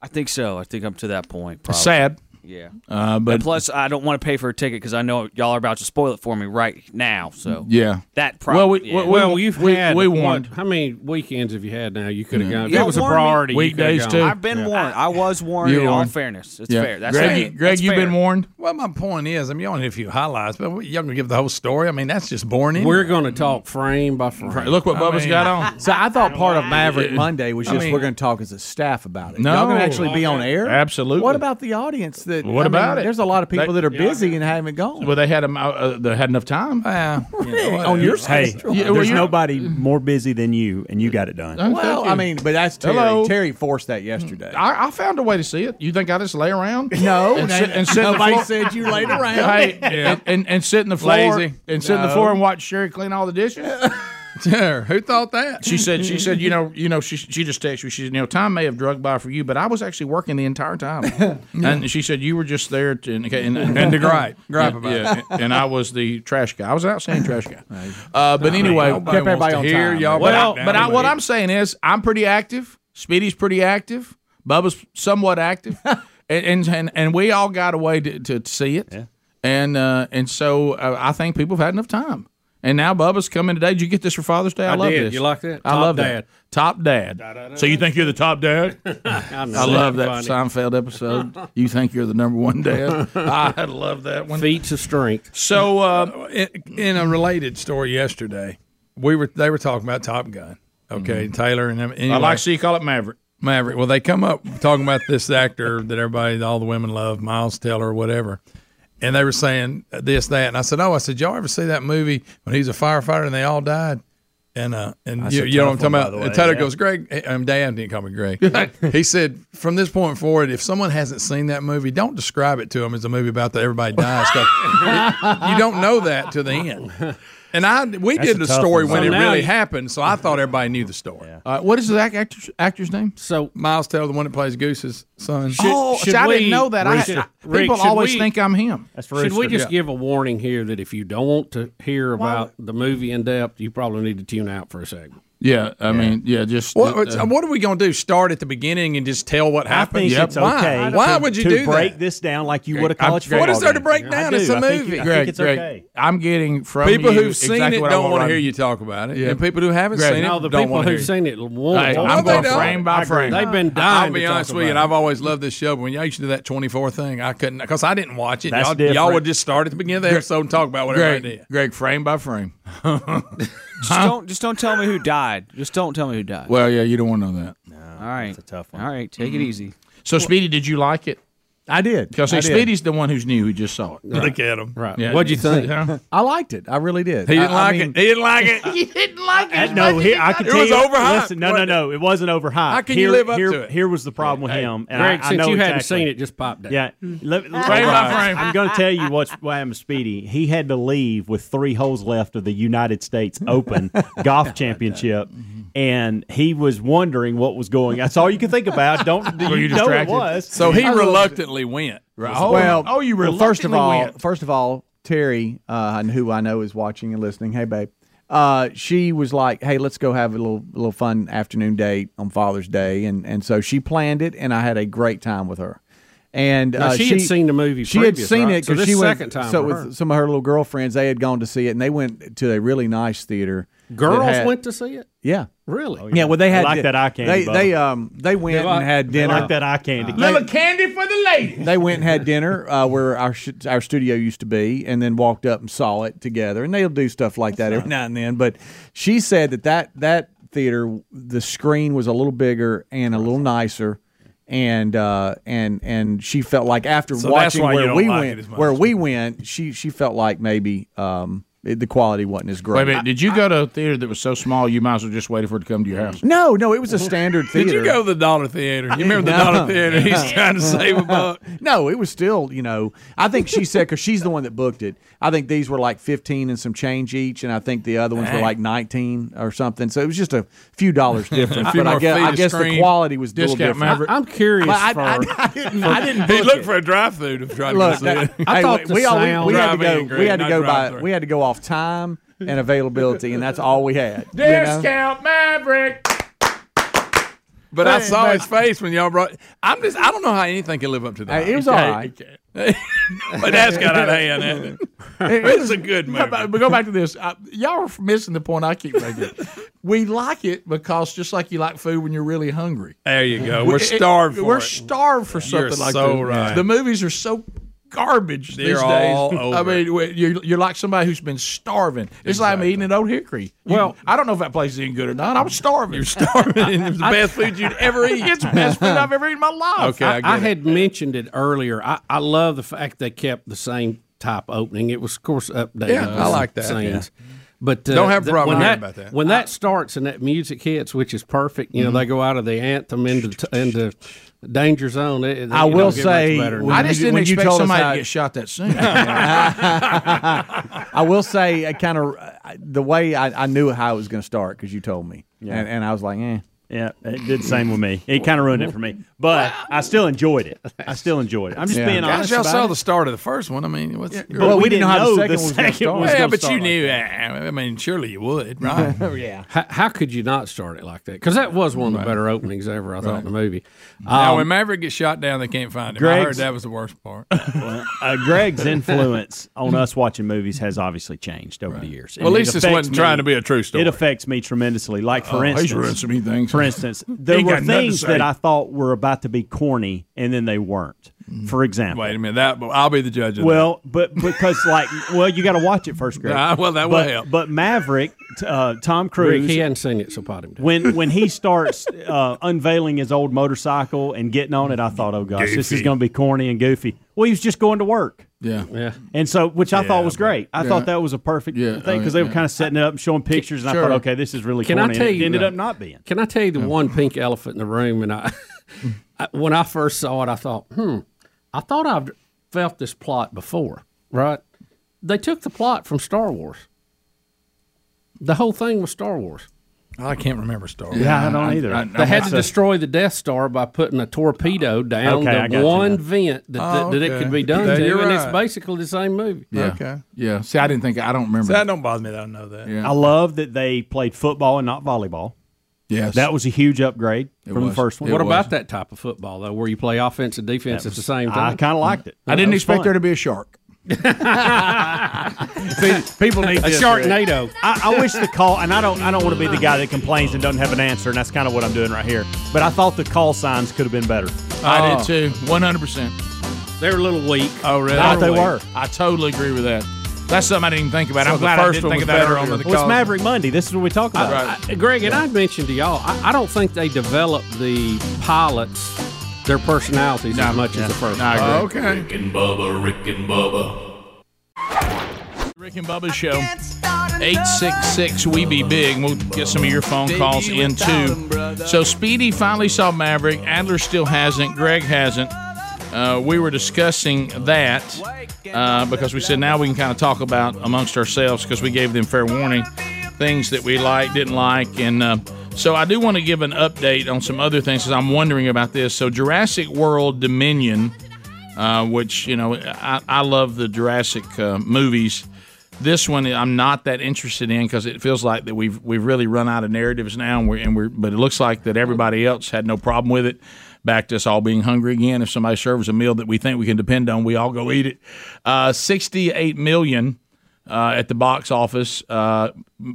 I think so. I think I'm to that point. Probably. Sad, Yeah. uh, but And plus, I don't want to pay for a ticket because I know y'all are about to spoil it for me right now. So yeah. that probably. Well, we- yeah. we- Well, you've we- had we what- warned. How many weekends have you had now? You could have gone. If Y'all it was a priority. Weekdays, too. I've been warned. I was warned. You In all fairness, it's Yeah. fair. That's Greg, fair. you- Greg, That's you've been warned. Well, my point is, I mean, you only have a few highlights, but y'all gonna give the whole story. I mean, that's just boring. We're going to talk frame by frame. Look what I Bubba's mean- got on. So I thought part of Maverick Monday was just we're going to talk as a staff about it. No. Y'all going to actually be on air? Absolutely. What about the audience? That What I mean, about it? There's a lot of people They- that are busy and haven't gone. Well, they had them. Uh, they had enough time. Yeah, on your Hey. Yeah, well, there's nobody more busy than you, and you got it done. Oh, Well. I mean, but that's Terry. Hello. Terry forced that yesterday. I, I found a way to see it. You think I just lay around? no, and they- sit, and sit in the nobody floor. said you laid around. Hey, and, and, and sit in the floor Lazy. and sit in the floor and watch Sherry clean all the dishes. Sure. Who thought that? She said, she said, you know, you know, she she just texted me. She said, you know, time may have drugged by for you, but I was actually working the entire time. and she said you were just there to and, and, And to gripe, gripe about yeah, and I was the trash guy. I was an outstanding trash guy. Uh, but anyway, Nobody Kept everybody on hear time. y'all. well, break but down I, what I'm saying is, I'm pretty active. Speedy's pretty active. Bubba's somewhat active, and, and and and we all got a way to, to see it. And uh, and so uh, I think people have had enough time. And now Bubba's coming today. Did you get this for Father's Day? I, I love did. this. You like that? I Top love dad. that. Top dad. So you think you're the top dad? I, love that Funny. Seinfeld episode. You think you're the number one dad? I love that one. Feats of strength. So uh, in, in a related story yesterday, we were they were talking about Top Gun. Okay, Taylor and them. Anyway, I like to see you call it Maverick. Maverick. Well, they come up talking about this actor that everybody, all the women love, Miles Teller or whatever. And they were saying this, that, and I said, "Oh, I said, y'all ever see that movie when he's a firefighter and they all died?" And uh, and That's you, you know what I'm talking one, about. the And way, Taylor yeah. goes, "Greg, um, Dan didn't call me Greg." he said, "From this point forward, if someone hasn't seen that movie, don't describe it to them as a movie about that everybody dies you don't know that to the end." And I we That's did the story one. when So it now really you- happened, so I thought everybody knew the story. Uh, what is the act- actor's, actor's name? So Miles Teller, the one that plays Goose's son. oh, should see, I we- didn't know that. I, Rick, I- Rick, people should always we- think I'm him. That's should we Rooster. just give a warning here that if you don't want to hear about the movie in depth, you probably need to tune out for a second. Yeah, I mean, yeah, just What, uh, what are we going to do? Start at the beginning and just tell what I happened? think it's Why? okay. Why to, would you to do break that? this down like you would a I'm- college Greg, football What is there to break down? It's a movie. I Greg, think it's Greg, okay. I'm getting from People who've seen exactly it don't want want to hear you talk about it, Yeah. and people who haven't Greg, seen No, it the don't people want to who've hear. seen it won't. Hey, talk I'm going frame by frame. They've been dying. I'll be honest with you, and I've always loved this show. But when y'all used to do that 24 thing, I couldn't because I didn't watch it. Y'all, y'all would just start at the beginning of the episode and talk about whatever I did. Greg, frame by frame. Just don't just don't tell me who died. Just don't tell me who died. Well, yeah, you don't want to know that. All right, It's a tough one. all right, take it mm-hmm. easy. So, Speedy, did you like it? I did. Because I did. Speedy's the one who's new who just saw it. Look at him. Right. Yeah. What'd you think? Huh? I liked it. I really did. He didn't I- I like mean, it. He didn't like it. He didn't like Uh, no, here I can It tell was you. overhyped, Listen, no, no, no. It wasn't overhyped. How can here, you live up here, to it? Here was the problem with him. And Greg, I, I since know you hadn't seen it, just pop down. Yeah. Let- Frame by frame. I'm going to tell you what's what happened to Speedy. He had to leave with three holes left of the United States Open Golf Championship. And he was wondering what was going. That's all you can think about. Don't Were you, you know it distracted? was? So he I reluctantly went. Oh, well, oh, you well, first of all, went. first of all, Terry, uh, and who I know is watching and listening. Hey, babe. Uh, she was like, "Hey, let's go have a little little fun afternoon date on Father's Day," and and so she planned it, and I had a great time with her. And Now, uh, she had seen the movie She had seen right? it because this she went. second time so with some of her little girlfriends, they had gone to see it, and they went to a really nice theater. that Girls had- went to see it. Yeah. Really? Yeah, well, they had like that eye candy, They Bubba. they um they went like- and had They dinner. like that eye candy. Little candy for the ladies. they went and had dinner uh, where our sh- our studio used to be, and then walked up and saw it together. And they'll do stuff like that every now and then. But she said that that that theater, the screen was a little bigger and a little nicer. And uh, and and she felt like after So watching where we went, where we went, she she felt like maybe um, the quality wasn't as great. Wait a minute. Did you go to a theater that was so small you might as well just wait for it to come to your house? no, no, it was a standard theater. Did you go to the Dollar Theater? You remember the No. Dollar Theater? He's trying to save a buck. No, it was still, you know, I think she said because she's the one that booked it. I think these were like fifteen and some change each, and I think the other ones were like nineteen or something. So it was just a few dollars difference. few but I guess, I of guess the quality was a little Discount different. Maverick. I'm curious I, for. I, I didn't. I didn't. He looked it. for a drive-through to try to Look, go see it. that- I hey, thought we, the we, all, we, sound- we had to go. We had to go by. We had to go off time and availability, and that's all we had. you know? Discount Maverick. But I saw but- his face when y'all brought. I'm just. I don't know how anything can live up to that. Hey, it was all right. but that's got out of hand, hasn't it? It's a good movie. But go back to this. Uh, y'all are missing the point I keep making. we like it because just like you like food when you're really hungry. There you go. We're It- starved for We're it. starved for You're something like so that. right. The movies are so garbage They're these days. all I over. mean, you're, you're like somebody who's been starving. It's like I'm eating an Old Hickory. You- Well- I don't know if that place is any good or not. I'm starving. You're starving. and it was the best food you'd ever eat. it's the best food I've ever eaten in my life. Okay, I I, get I it. had mentioned it earlier. I, I love the fact they kept the same type opening. It was, of course, updated. Yeah, I like that, Scenes. But uh, Don't have a problem when that, about that. When that starts and that music hits, which is perfect, you know, Mm-hmm. they go out of the anthem into into danger zone. It, it- I will don't get much say, when I just you- didn't when you expect told somebody how- to get shot that soon. I will say, kind of the way I, I knew how it was going to start because you told me, Yeah. and, and I was like, eh. Yeah, it did the same with me. It kind of ruined it for me, but I still enjoyed it. I still enjoyed it. I'm just Yeah. being Gosh, honest y'all saw it. the start of the first one. I mean, what's, Well, we didn't know how the second the was gonna second start. was yeah, but start you knew. that. eh, I mean, surely you would, right? yeah. How, how could you not start it like that? Because that was one of the better openings ever. I thought in the movie. now, Um, when Maverick gets shot down, they can't find him. I heard that was the worst part. Well, uh, Greg's influence on us watching movies has obviously changed over the years. Well, at it least this affects wasn't me- trying to be a true story. It affects me tremendously. Like for Oh, he's instance, ruined so many things. For instance, there were got nothing to things that I thought were about to be corny, and then they weren't. For example, Wait a minute. That I'll be the judge of well, but because like, well, you got to watch it first, Greg. Nah, well, that will but, help. But Maverick, uh, Tom Rick, Cruise, he hadn't seen it, so pot him down. when when he starts uh, unveiling his old motorcycle and getting on it, I thought, oh gosh, this is going to be corny and goofy. Well, he was just going to work. Yeah. yeah. And so, which I thought Yeah, was great. I thought that was a perfect Yeah, thing oh, because they were yeah. kind of setting it up and showing pictures, and Sure. I thought, okay, this is really Can I corny. tell and it you- ended up not being. Can I tell you the one pink elephant in the room? And I, I, when I first saw it, I thought, hmm, I thought I've felt this plot before, right? They took the plot from Star Wars. The whole thing was Star Wars. I can't remember Star Wars. Yeah, I don't either. I- I- They had to That's a- destroy the Death Star by putting a torpedo oh. down Okay, the one now. vent that, Oh, that, that it could be done Yeah, to, you're and it's basically the same movie. Yeah. Okay. Yeah. See, I didn't think I don't remember. That don't bother me. That I know that. Yeah. I love that they played football and not volleyball. Yes. That was a huge upgrade It from was. the first one. It What was. about that type of football though, where you play offense and defense at the same time? I kind of liked it. I didn't expect fun. there to be a shark. People need a this. Sharknado. I, I wish the call, and I don't, I don't want to be the guy that complains and doesn't have an answer, and that's kind of what I'm doing right here. But I thought the call signs could have been better. I did oh. too. One hundred percent. They're a little weak. Oh, really? I thought they were. I totally agree with that. That's something I didn't even think about. So I'm the glad I first didn't one think of was that better earlier. on the Well, it's call. Maverick Monday. This is what we talk about. Right. I- Greg, and I mentioned to y'all, I, I don't think they developed the pilots, their personalities as much as the first. No, I one. agree. Okay. Rick and Bubba, Rick and Bubba. Rick and Bubba Show. 866 We Be Big. We'll get some of your phone calls in too. So Speedy finally saw Maverick. Adler still hasn't. Greg hasn't. Uh, we were discussing that uh, because we said now we can kind of talk about amongst ourselves because we gave them fair warning things that we liked, didn't like. And uh, so I do want to give an update on some other things because I'm wondering about this. So Jurassic World Dominion, uh, which, you know, I, I love the Jurassic uh, movies this one I'm not that interested in because it feels like that we've we've really run out of narratives now, and we're, and we're but it looks like that everybody else had no problem with it. Back to us all being hungry again. If somebody serves a meal that we think we can depend on, we all go eat it. Uh, Sixty-eight million uh, at the box office. Uh,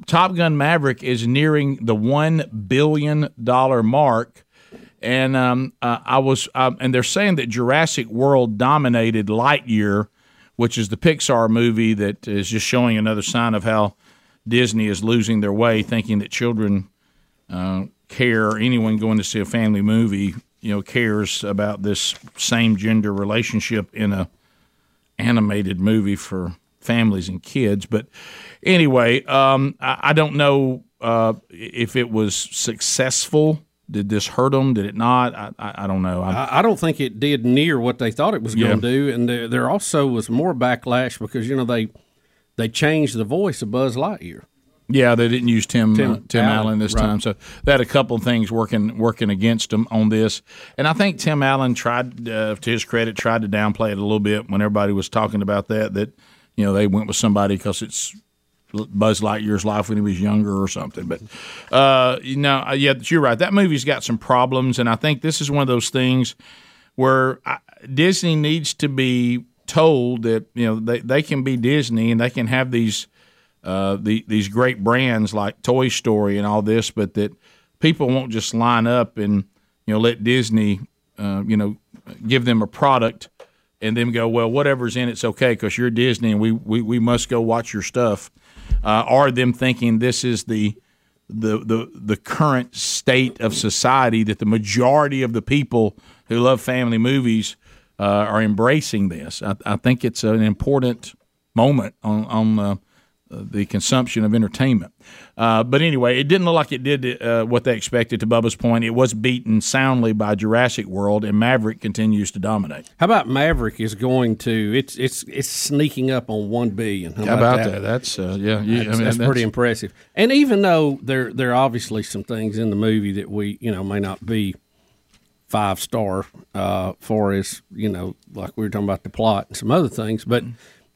Top Gun Maverick is nearing the one billion dollar mark. And um, uh, I was, um, and they're saying that Jurassic World dominated Lightyear, which is the Pixar movie that is just showing another sign of how Disney is losing their way, thinking that children uh, care. Anyone going to see a family movie, you know, cares about this same gender relationship in a animated movie for families and kids. But anyway, um, I, I don't know uh, if it was successful. Did this hurt them? Did it not? I, I, I don't know. I, I don't think it did near what they thought it was going to do, and there, there also was more backlash because you know they they changed the voice of Buzz Lightyear. Yeah, they didn't use Tim Tim uh, Tim Allen, Allen, this right. time, so they had a couple of things working working against them on this. And I think Tim Allen tried, uh, to his credit, tried to downplay it a little bit when everybody was talking about that. That you know they went with somebody because it's Buzz Lightyear's life when he was younger or something. But uh, you know, uh, yeah, you're right. That movie's got some problems, and I think this is one of those things where I, Disney needs to be told that you know they, they can be Disney and they can have these uh, the, these great brands like Toy Story and all this, but that people won't just line up and you know let Disney uh, you know give them a product and then go well whatever's in it's okay because you're Disney and we, we we must go watch your stuff, uh, them thinking this is the the, the the current state of society that the majority of the people who love family movies uh, are embracing this. I, I think it's an important moment on on uh, the consumption of entertainment. Uh, but anyway, it didn't look like it did uh, what they expected. To Bubba's point, it was beaten soundly by Jurassic World, and Maverick continues to dominate. How about Maverick is going to it's it's it's sneaking up on one billion. How about that? That's uh, yeah, you- I That's, mean, that's that's- pretty impressive. And even though there there are obviously some things in the movie that we you know may not be five star uh, for as you know like we were talking about the plot and some other things, but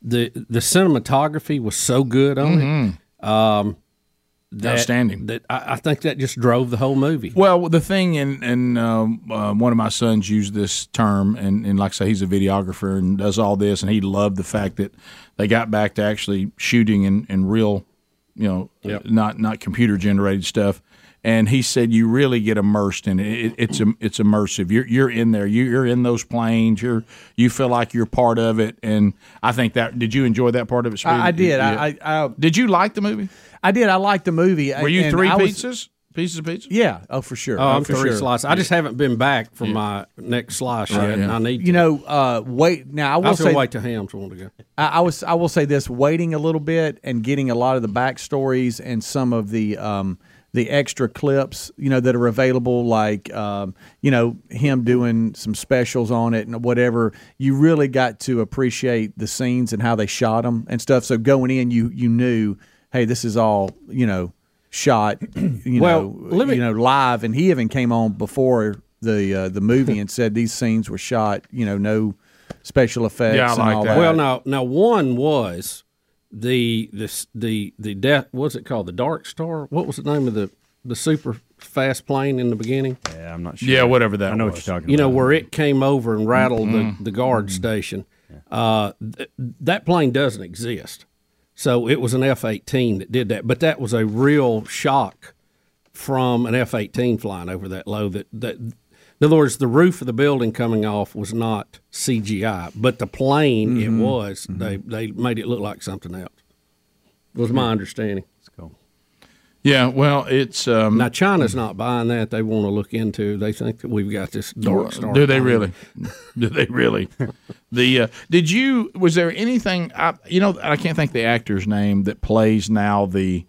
the the cinematography was so good on it. Um, that, Outstanding. That I, I think that just drove the whole movie. Well, the thing, and and um, uh, one of my sons used this term, and, and like I say, he's a videographer and does all this, and he loved the fact that they got back to actually shooting in, in real, you know, not not computer generated stuff. And he said you really get immersed in it. it it's it's immersive. You're you're in there. You- You're in those planes. You're you feel like you're part of it. And I think that. Did you enjoy that part of it? Speedy? I, I did. Yeah. I, I, I did you like the movie? I did. I liked the movie. Were you and three I was- pizzas? Pieces of pizza? Yeah. Oh, for sure. Oh, I'm for three sure. slices. I just haven't been back for my next slice Right, yet. yeah. and I need. To. You know, uh, wait. Now I will I was say. gonna wait till Hams wanted to go. I, I was. I will say this: waiting a little bit and getting a lot of the backstories and some of the um, the extra clips, you know, that are available, like um, you know him doing some specials on it and whatever. You really got to appreciate the scenes and how they shot them and stuff. So going in, you you knew. "Hey, this is all you know, shot, you Well, know, let me- you know, live." And he even came on before the uh, the movie and said these scenes were shot, you know, no special effects. Yeah, I and like all that. Well, now, now one was the the the the death. What's it called? The Dark Star. What was the name of the the super fast plane in the beginning? Yeah, I'm not sure. Yeah, whatever that I know was. what you're talking about. You know where it came over and rattled Mm-hmm. the the guard station. Uh, th- that plane doesn't exist. So it was an F eighteen that did that, but that was a real shock from an F eighteen flying over that low. That that in other words, the roof of the building coming off was not CGI, but the plane Mm-hmm. it was. They they made it look like something else. Was my understanding. It's cool. Yeah, well, it's um, Now China's not buying that. They want to look into. They think that we've got this dark star. Do they really? Do they really? the uh, did you? Was there anything? I, you know, I can't think the actor's name that plays now the.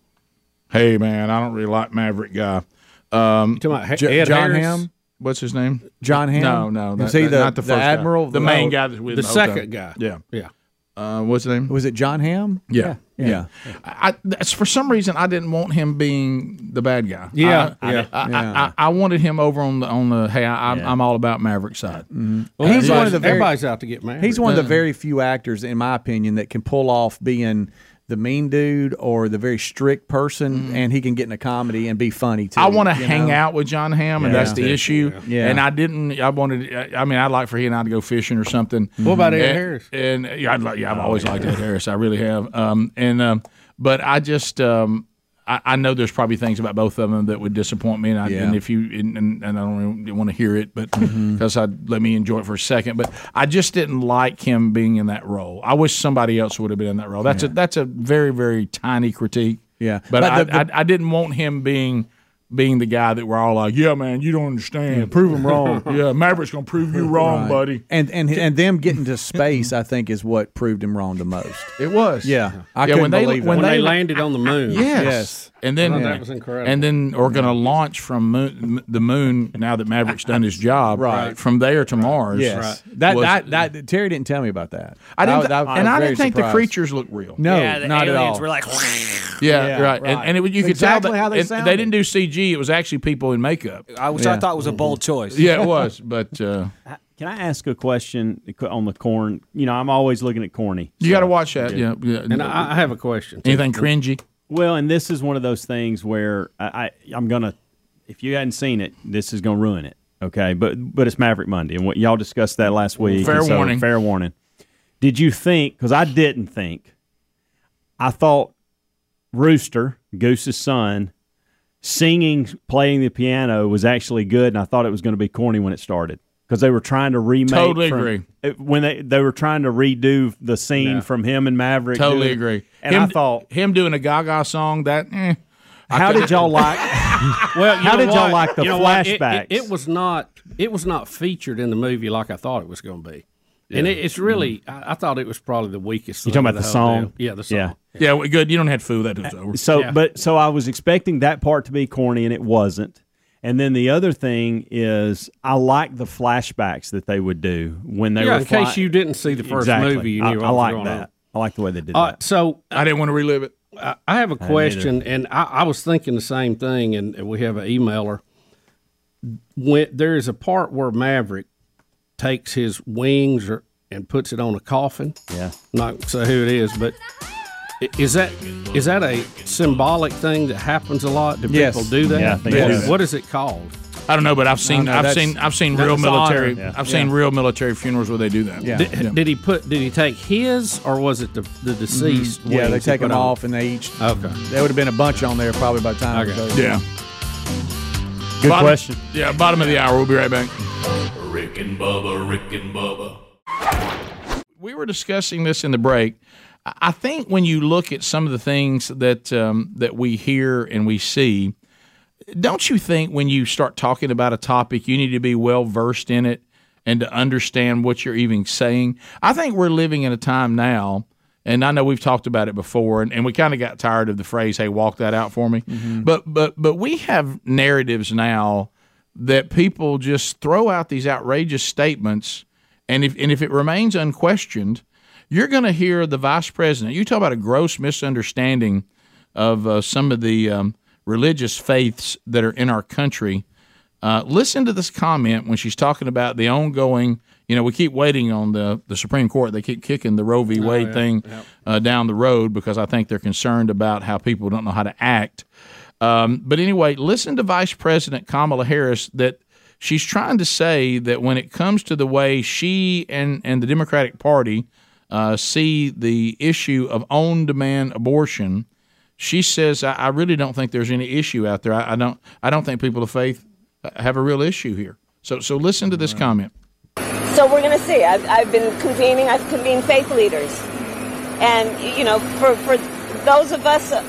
Hey man, I don't really like Maverick guy. Um, J- John Harris? Hamm? What's his name? Jon Hamm. No, no, Is that- he that- the- not the, the first guy. admiral? the main guy that's with the second guy. Yeah. Yeah. Uh, what's his name? Was it Jon Hamm? Yeah. Yeah. I, that's for some reason I didn't want him being the bad guy. Yeah, I, yeah. I, Yeah. I, I wanted him over on the on the hey, I, I'm, I'm all about Maverick side. Well, He's one of the very- everybody's out to get married. He's one of the very few actors, in my opinion, that can pull off being the mean dude or the very strict person, and he can get in a comedy and be funny too. I want to hang know? out with Jon Hamm, and Yeah. that's the issue. Yeah. And I didn't. I wanted. I mean, I'd like for he and I to go fishing or something. What about Ed and, Harris? And yeah, I'd like, yeah, I've always liked Ed Harris. I really have. Um, and um, but I just. Um, I, I know there's probably things about both of them that would disappoint me, and, I, Yeah. and if you and, and, and I don't really want to hear it, but Mm-hmm. because I let me enjoy it for a second. But I just didn't like him being in that role. I wish somebody else would have been in that role. That's a that's a very very tiny critique. Yeah. but, But I, the- the- I I didn't want him being being the guy that we're all like, yeah, man, you don't understand. Mm. prove him wrong. yeah, Maverick's gonna prove you wrong, Right. buddy. And and and them getting to space, I think, is what proved him wrong the most. It was. Yeah, I Yeah, couldn't when they- believe when it. when they, they- landed on the moon. Yes. Yes. And then I that was incredible. And then we're going to launch from moon, the moon now that Maverick's done his job. Right. From there to Mars. Yes, that, was- that that Terry didn't tell me about that. I didn't, That- that- and I was didn't very think the creatures looked real. No, yeah, the not at aliens all. were like, Yeah, Yeah, right. And, right. and it, you could Exactly tell that how they and sounded. they didn't do CG. It was actually people in makeup. I- which Yeah. I thought was a bold choice. Yeah, it was. But uh, Can I ask a question on the corn? You know, I'm always looking at corny. you got to watch that. Yeah. yeah. And I, I have a question. too. Anything cringy? Well, and this is one of those things where I, I I'm gonna, if you hadn't seen it, this is gonna ruin it. Okay, but but it's Maverick Monday, and what y'all discussed that last week. Fair so, warning. Fair warning. Did you think? Because I didn't think. I thought Rooster Goose's son singing, playing the piano was actually good, and I thought it was going to be corny when it started because they were trying to remake. Totally from- agree. it- when they they were trying to redo the scene from him and Maverick. Totally doing- agree. And him, I thought, him doing a Gaga song that. Eh, how did y'all like? Well, you How know did y'all like the You know what? It- it- It, was not. It was not featured in the movie like I thought it was going to be. And it, it's really. I, I thought it was probably the weakest. You thing talking about the whole song? deal. Yeah, the song. Yeah. Yeah, well, good. You don't have to fool that. It's over. So, Yeah. but so I was expecting that part to be corny, and it wasn't. And then the other thing is, I like the flashbacks that they would do when they were. Yeah, were in case you didn't see the first Exactly. movie, you I, knew what I was like that. on. I like the way they did Uh, that. so I didn't want to relive it. I I have a question, and I, I was thinking the same thing, and we have an emailer. When there is a part where Maverick takes his wings or, and puts it on a coffin. Yeah. Not say who it is, but i- is that is that a symbolic thing that happens a lot? Do Yes. people do that? Yeah, I think What they what is it called? I don't know, but I've seen, no, I've seen, I've seen real military. Yeah. I've seen Yeah. real military funerals where they do that. Yeah. Did, did he put? Did he take his, or was it the the deceased? Mm-hmm. Yeah, they take put them off, and they each. Okay. There would have been a bunch on there probably by the time. Okay. it was. Yeah. Good Bottom- question. Yeah, bottom of the hour. We'll be right back. Rick and Bubba, Rick and Bubba. we were discussing this in the break. I think when you look at some of the things that um, that we hear and we see, don't you think when you start talking about a topic, you need to be well versed in it and to understand what you're even saying? I think we're living in a time now. And I know we've talked about it before, and, and we kind of got tired of the phrase "Hey, walk that out for me." But but but we have narratives now that people just throw out these outrageous statements, and if and if it remains unquestioned, you're going to hear the vice president. You talk about a gross misunderstanding of uh, some of the um, religious faiths that are in our country. Uh, listen to this comment when she's talking about the ongoing. You know, we keep waiting on the, the Supreme Court. They keep kicking the Roe v. Wade yeah. thing uh, down the road because I think they're concerned about how people don't know how to act. Um, but anyway, listen to Vice President Kamala Harris that she's trying to say that when it comes to the way she and, and the Democratic Party uh, see the issue of on demand abortion, she says, I, I really don't think there's any issue out there. I, I don't I don't think people of faith have a real issue here. So so listen to this comment. So we're going to see. I've, I've been convening, I've convened faith leaders. And, you know, for, for those of us uh,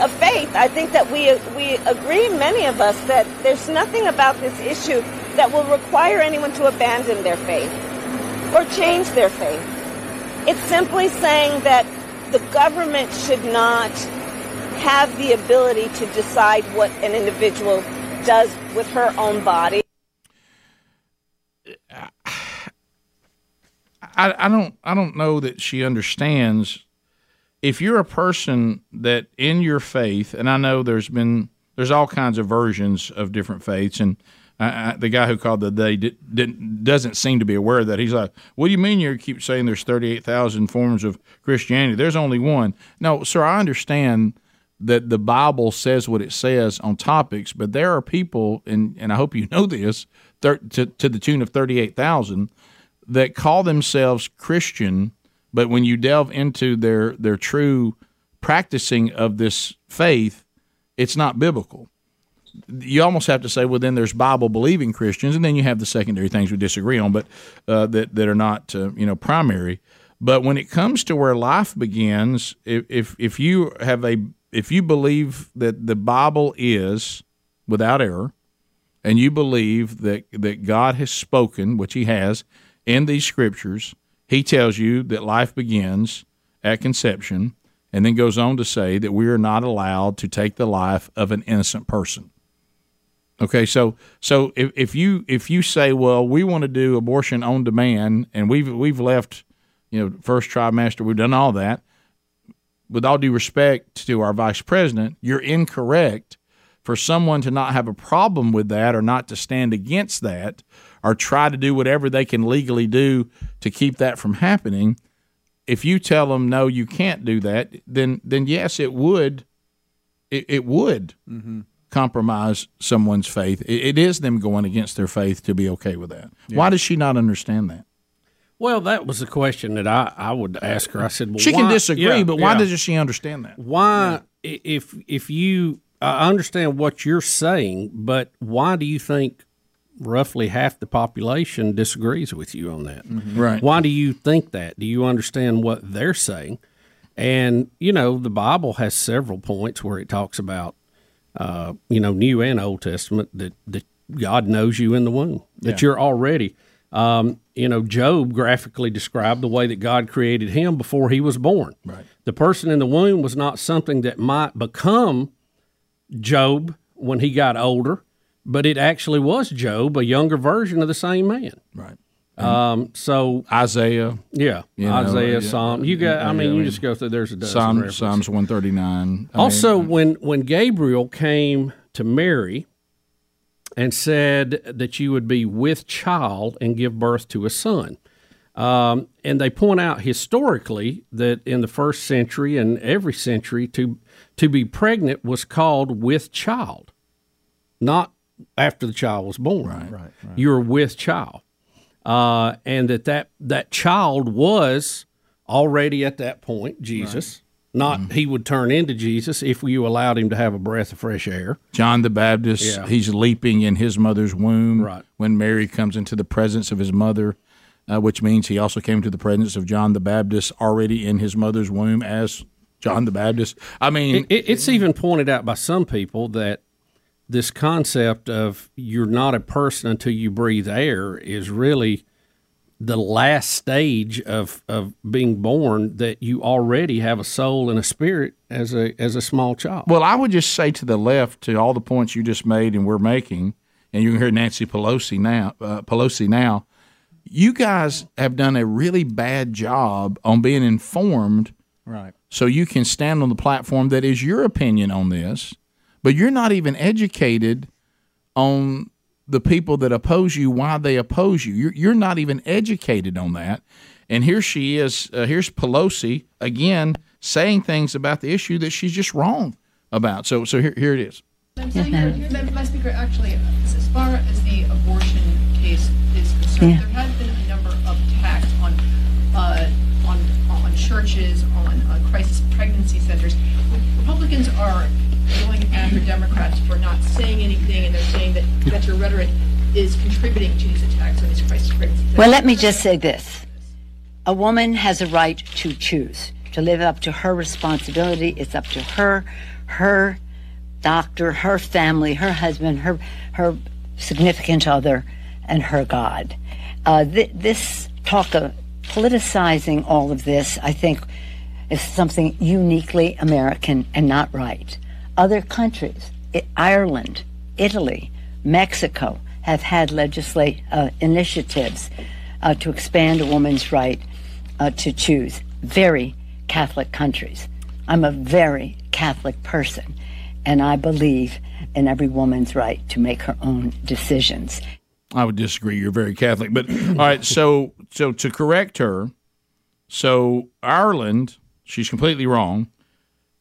of faith, I think that we, we agree, many of us, that there's nothing about this issue that will require anyone to abandon their faith or change their faith. It's simply saying that the government should not have the ability to decide what an individual does with her own body. I, I don't I don't know that she understands if you're a person that in your faith, and I know there's been there's all kinds of versions of different faiths, and I, I, the guy who called the day did, didn't doesn't seem to be aware of that. He's like, "What do you mean you keep saying there's thirty eight thousand forms of Christianity? There's only one." No, sir, I understand that the Bible says what it says on topics, but there are people, and and I hope you know this, thir- to to the tune of thirty eight thousand that call themselves Christian, but when you delve into their their true practicing of this faith, it's not biblical. You almost have to say, well, then there's Bible believing Christians, and then you have the secondary things we disagree on, but uh, that that are not uh, you know primary. But when it comes to where life begins, if, if if you have a if you believe that the Bible is without error, and you believe that that God has spoken, which He has, in these scriptures, he tells you that life begins at conception and then goes on to say that we are not allowed to take the life of an innocent person. Okay, so so if, if you if you say, well, we want to do abortion on demand, and we've we've left, you know, first trimester, we've done all that. With all due respect to our vice president, you're incorrect. For someone to not have a problem with that or not to stand against that or try to do whatever they can legally do to keep that from happening. If you tell them no, you can't do that, then then yes, it would, it, it would Mm-hmm. Compromise someone's faith. It, is them going against their faith to be okay with that. Why does she not understand that? Well, that was the question that I, I would ask her. I said, well, She can disagree, yeah, but why yeah. doesn't she understand that? Why, if if you, I understand what you're saying, but why do you think roughly half the population disagrees with you on that? Mm-hmm. Right. Why do you think that? Do you understand what they're saying? And you know, the Bible has several points where it talks about, uh, you know, New and Old Testament that that God knows you in the womb, that Yeah. you're already. Um, you know, Job graphically described the way that God created him before he was born. Right. The person in the womb was not something that might become Job when he got older, but it actually was Job, a younger version of the same man. Right. Um, so Isaiah, yeah, you know, Isaiah, yeah, Psalm. You got. I mean, you just go through. There's a dozen Psalm, references. Psalms one thirty nine. Also, when when Gabriel came to Mary and said that you would be with child and give birth to a son, um, and they point out historically that in the first century and every century, to to be pregnant was called with child, not after the child was born. Right, right. You're with child, uh, and that that that child was already at that point Jesus. Not he would turn into Jesus if you allowed him to have a breath of fresh air. John the Baptist, Yeah. he's leaping in his mother's womb Right. when Mary comes into the presence of his mother, uh, which means he also came to the presence of John the Baptist already in his mother's womb as John the Baptist. I mean, It, it- it's even pointed out by some people that this concept of you're not a person until you breathe air is really the last stage of, of being born that you already have a soul and a spirit as a as a small child. Well, I would just say to the left to all the points you just made and we're making, and you can hear Nancy Pelosi now. Uh, Pelosi now, you guys have done a really bad job on being informed Right. so you can stand on the platform that is your opinion on this, but you're not even educated on the people that oppose you, why they oppose you. You're, you're not even educated on that. And here she is, uh, here's Pelosi again saying things about the issue that she's just wrong about. So, so here, here it is. I'm saying, Madam Madam Speaker, actually, as far as the abortion case is concerned, Yeah. there have for not saying anything, and they're saying that, that your rhetoric is contributing to these attacks on these crisis centers. Well, let me just say this. A woman has a right to choose, to live up to her responsibility. It's up to her, her doctor, her family, her husband, her, her significant other, and her God. Uh, th- this talk of politicizing all of this, I think, is something uniquely American and not right. Other countries, Ireland, Italy, Mexico, have had legislate uh, initiatives uh, to expand a woman's right uh, to choose. Very Catholic countries. I'm a very Catholic person, and I believe in every woman's right to make her own decisions. I would disagree. You're very Catholic, but all right. So, so to correct her, so Ireland, she's completely wrong.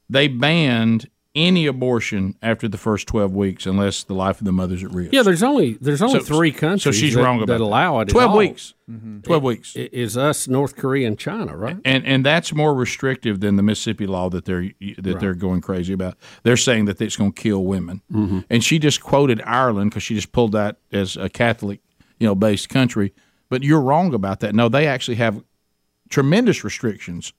They banned any abortion after the first twelve weeks, unless the life of the mother's at risk. Yeah, there's only there's only So- three so countries. she's that, wrong about that that. allow it. 12 all. weeks. Mhm. 12 It- weeks. it is us, North Korea, and China, right? and and that's more restrictive than the Mississippi law that they're that they're going crazy about. They're saying that it's going to kill women, Mhm. and she just quoted Ireland because she just pulled that as a Catholic, you know, based country. But you're wrong about that. No, they actually have tremendous restrictions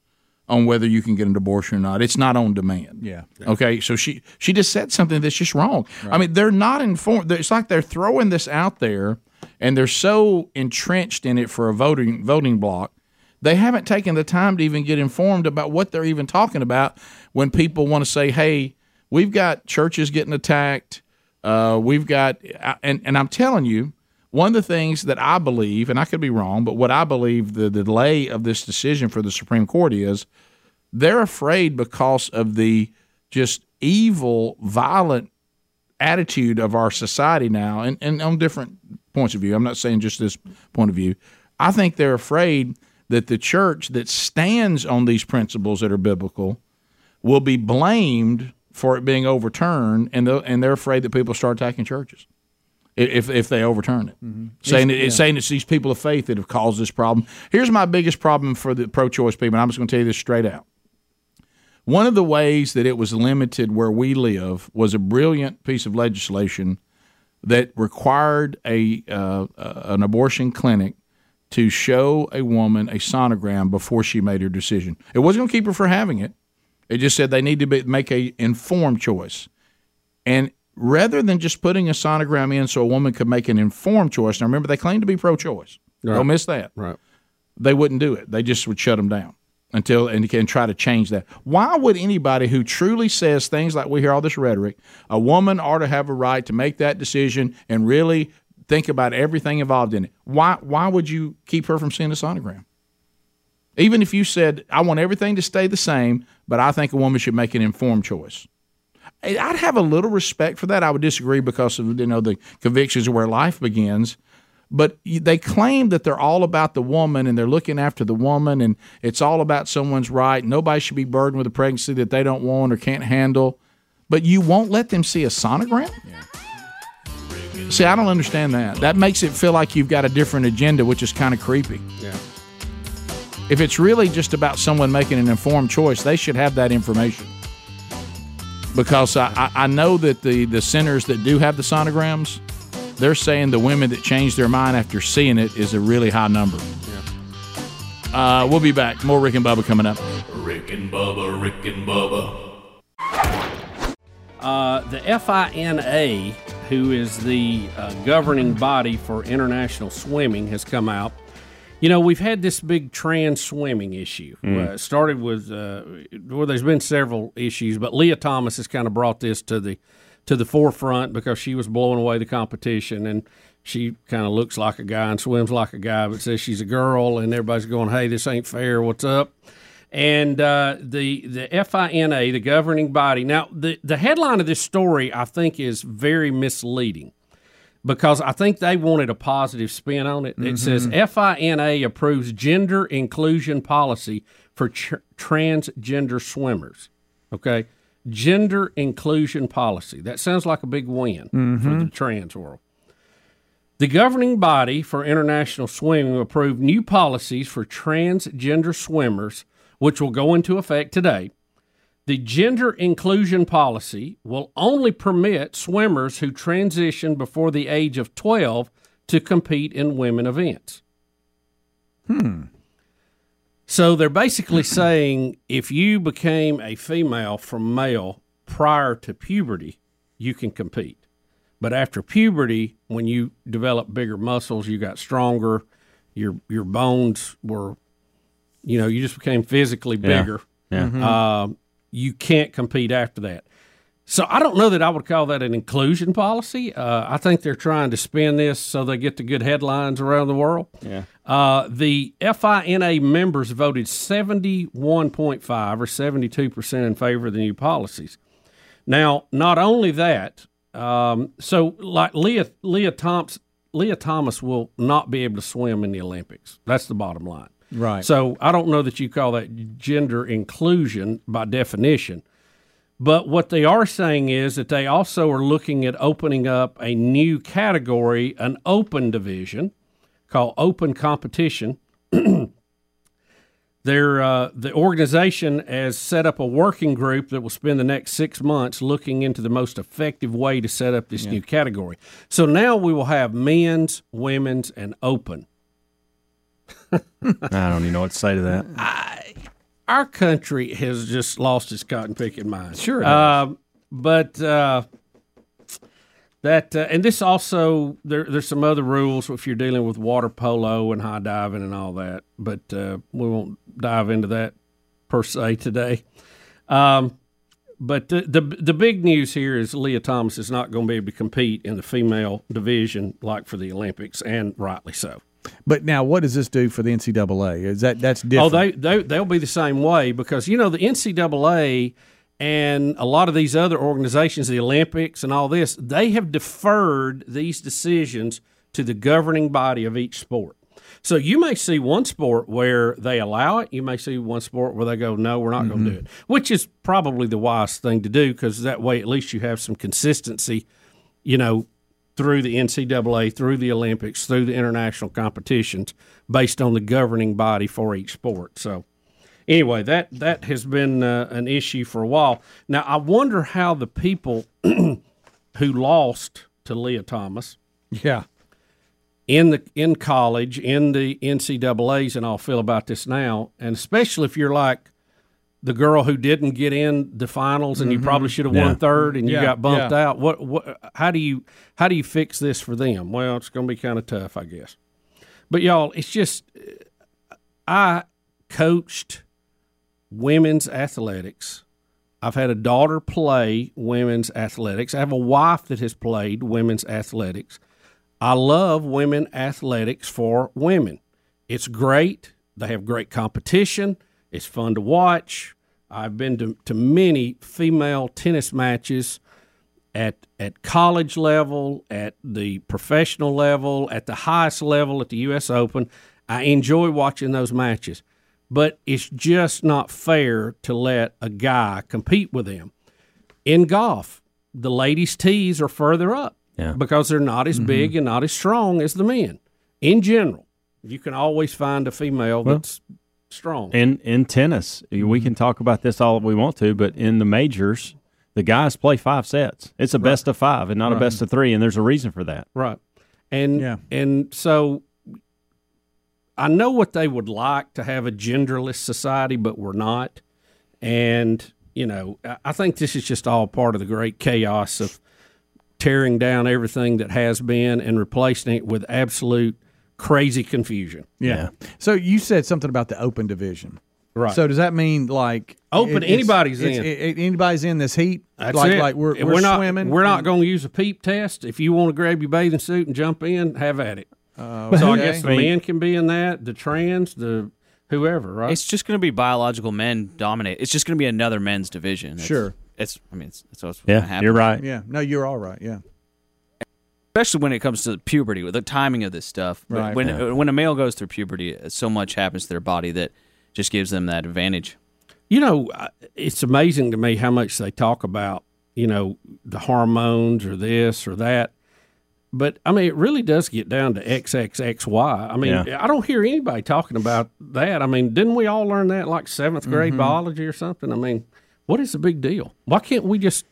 on whether you can get an abortion or not. It's not on demand. Yeah. Okay, so she she just said something that's just wrong. I mean, they're not informed. It's like they're throwing this out there, and they're so entrenched in it for a voting voting block. They haven't taken the time to even get informed about what they're even talking about when people want to say, "Hey, we've got churches getting attacked. Uh, we've got," and and I'm telling you, one of the things that I believe, and I could be wrong, but what I believe the, the delay of this decision for the Supreme Court is they're afraid because of the just evil, violent attitude of our society now, and, and on different points of view. I'm not saying just this point of view. I think they're afraid that the church that stands on these principles that are biblical will be blamed for it being overturned, and the, and they're afraid that people start attacking churches if if they overturn it, saying it, It's- it's yeah. saying it's these people of faith that have caused this problem. Here's my biggest problem for the pro-choice people, and I'm just going to tell you this straight out. One of the ways that it was limited where we live was a brilliant piece of legislation that required a uh, uh, an abortion clinic to show a woman a sonogram before she made her decision. It wasn't going to keep her from having it. It just said they need to be, make a informed choice. And rather than just putting a sonogram in so a woman could make an informed choice, now remember they claim to be pro-choice. Right. Don't miss that. Right. They wouldn't do it. They just would shut them down until and can try to change that. Why would anybody who truly says things like we hear all this rhetoric, a woman ought to have a right to make that decision and really think about everything involved in it? Why why would you keep her from seeing a sonogram? Even if you said, I want everything to stay the same, but I think a woman should make an informed choice. I'd have a little respect for that. I would disagree because of you know the convictions of where life begins. But they claim that they're all about the woman and they're looking after the woman and it's all about someone's right. Nobody should be burdened with a pregnancy that they don't want or can't handle. But you won't let them see a sonogram? See, I don't understand that. That makes it feel like you've got a different agenda, which is kind of creepy. Yeah. If it's really just about someone making an informed choice, they should have that information. Because I, I, I know that the, the centers that do have the sonograms, they're saying the women that change their mind after seeing it is a really high number. Uh, we'll be back. More Rick and Bubba coming up. Rick and Bubba, Rick and Bubba. Uh, the FINA, who is the uh, governing body for international swimming, has come out. You know, we've had this big trans swimming issue. Mm. Uh, it started with uh, well, there's been several issues, but Lia Thomas has kind of brought this to the to the forefront because she was blowing away the competition and she kind of looks like a guy and swims like a guy, but says she's a girl, and everybody's going, "Hey, this ain't fair. What's up?" And uh, the the FINA, the governing body. Now, the the headline of this story, I think, is very misleading because I think they wanted a positive spin on it. It says mm-hmm. FINA approves gender inclusion policy for tr- transgender swimmers. Okay, gender inclusion policy. That sounds like a big win for the mm-hmm. trans world. The governing body for international swimming approved new policies for transgender swimmers, which will go into effect today. The gender inclusion policy will only permit swimmers who transition before the age of 12 to compete in women events. Hmm. So they're basically saying if you became a female from male prior to puberty, you can compete. But after puberty, when you develop bigger muscles, you got stronger, your your bones were, you know, you just became physically Yeah. bigger. Yeah. Mhm. Um, you can't compete after that. So I don't know that I would call that an inclusion policy. Uh, I think they're trying to spin this so they get the good headlines around the world. Yeah. Uh, the FINA members voted 71.5 or 72% in favor of the new policies. Now, not only that, um, so like Lia, Lia, Thompson, Lia Thomas will not be able to swim in the Olympics. That's the bottom line. Right. So I don't know that you call that gender inclusion by definition. But what they are saying is that they also are looking at opening up a new category, an open division called open competition. They're, uh, the organization has set up a working group that will spend the next six months looking into the most effective way to set up this new category. So now we will have men's, women's, and open. I don't even know what to say to that. our country has just lost its cotton picking mind. Sure. Um, but uh, that uh, and this also there, there's some other rules if you're dealing with water polo and high diving and all that. But uh, we won't dive into that per se today. Um, but the, the the big news here is Lia Thomas is not going to be able to compete in the female division like for the Olympics, and rightly so. But now, what does this do for the NCAA? Is that that's different? Oh, they, they they'll be the same way because you know the NCAA and a lot of these other organizations, the Olympics and all this, they have deferred these decisions to the governing body of each sport. So you may see one sport where they allow it. You may see one sport where they go, "No, we're not going to do mm-hmm. it," which is probably the wise thing to do because that way at least you have some consistency. You know, through the NCAA, through the Olympics, through the international competitions, based on the governing body for each sport. So, anyway, that that has been uh, an issue for a while. Now, I wonder how the people who lost to Lia Thomas, yeah, in the in college, in the NCAA's, and all feel about this now, and especially if you're like the girl who didn't get in the finals and you mm-hmm. probably should have Yeah. won third and you got bumped yeah. out. What what how do you how do you fix this for them? Well, it's going to be kind of tough, I guess. But y'all, it's just uh, I coached women's athletics. I've had a daughter play women's athletics. I have a wife that has played women's athletics. I love women athletics for women. It's great. They have great competition. It's fun to watch. I've been to, to many female tennis matches at at college level, at the professional level, at the highest level at the US Open. I enjoy watching those matches. But it's just not fair to let a guy compete with them. In golf, the ladies' tees are further up Yeah. because they're not as mm-hmm. big and not as strong as the men. In general, you can always find a female Well, that's strong. In in tennis, we mm-hmm. can talk about this all we want to, but in the majors, the guys play five sets. It's a best of five and not a best of three, and there's a reason for that. Right. And Yeah. and so I know what they would like to have a genderless society, but we're not. And, you know, I- I think this is just all part of the great chaos of tearing down everything that has been and replacing it with absolute crazy confusion. Yeah. So you said something about the open division. Right. So does that mean like Open, it's- anybody's it's- in. it- it- anybody's in this heat? That's like it. like we're, And we're, not, swimming. We're not going to use a peep test. If you want to grab your bathing suit and jump in, have at it. Oh, so I guess the men can be in that. The trans, the whoever, right? It's just going to be biological men dominate. It's just going to be another men's division. It's- Sure. It's. I mean, it's, it's what's Yeah, happen. you're right. Yeah, no, you're all right. Yeah, Especially when it comes to puberty, with the timing of this stuff. Right. When Yeah. when a male goes through puberty, uh, so much happens to their body that just gives them that advantage. You know, it's amazing to me how much they talk about, you know, the hormones or this or that. But I mean, it really does get down to XXXY. I mean, Yeah. I don't hear anybody talking about that. I mean, didn't we all learn that like seventh grade Mm-hmm. biology or something? I mean, what is the big deal? Why can't we just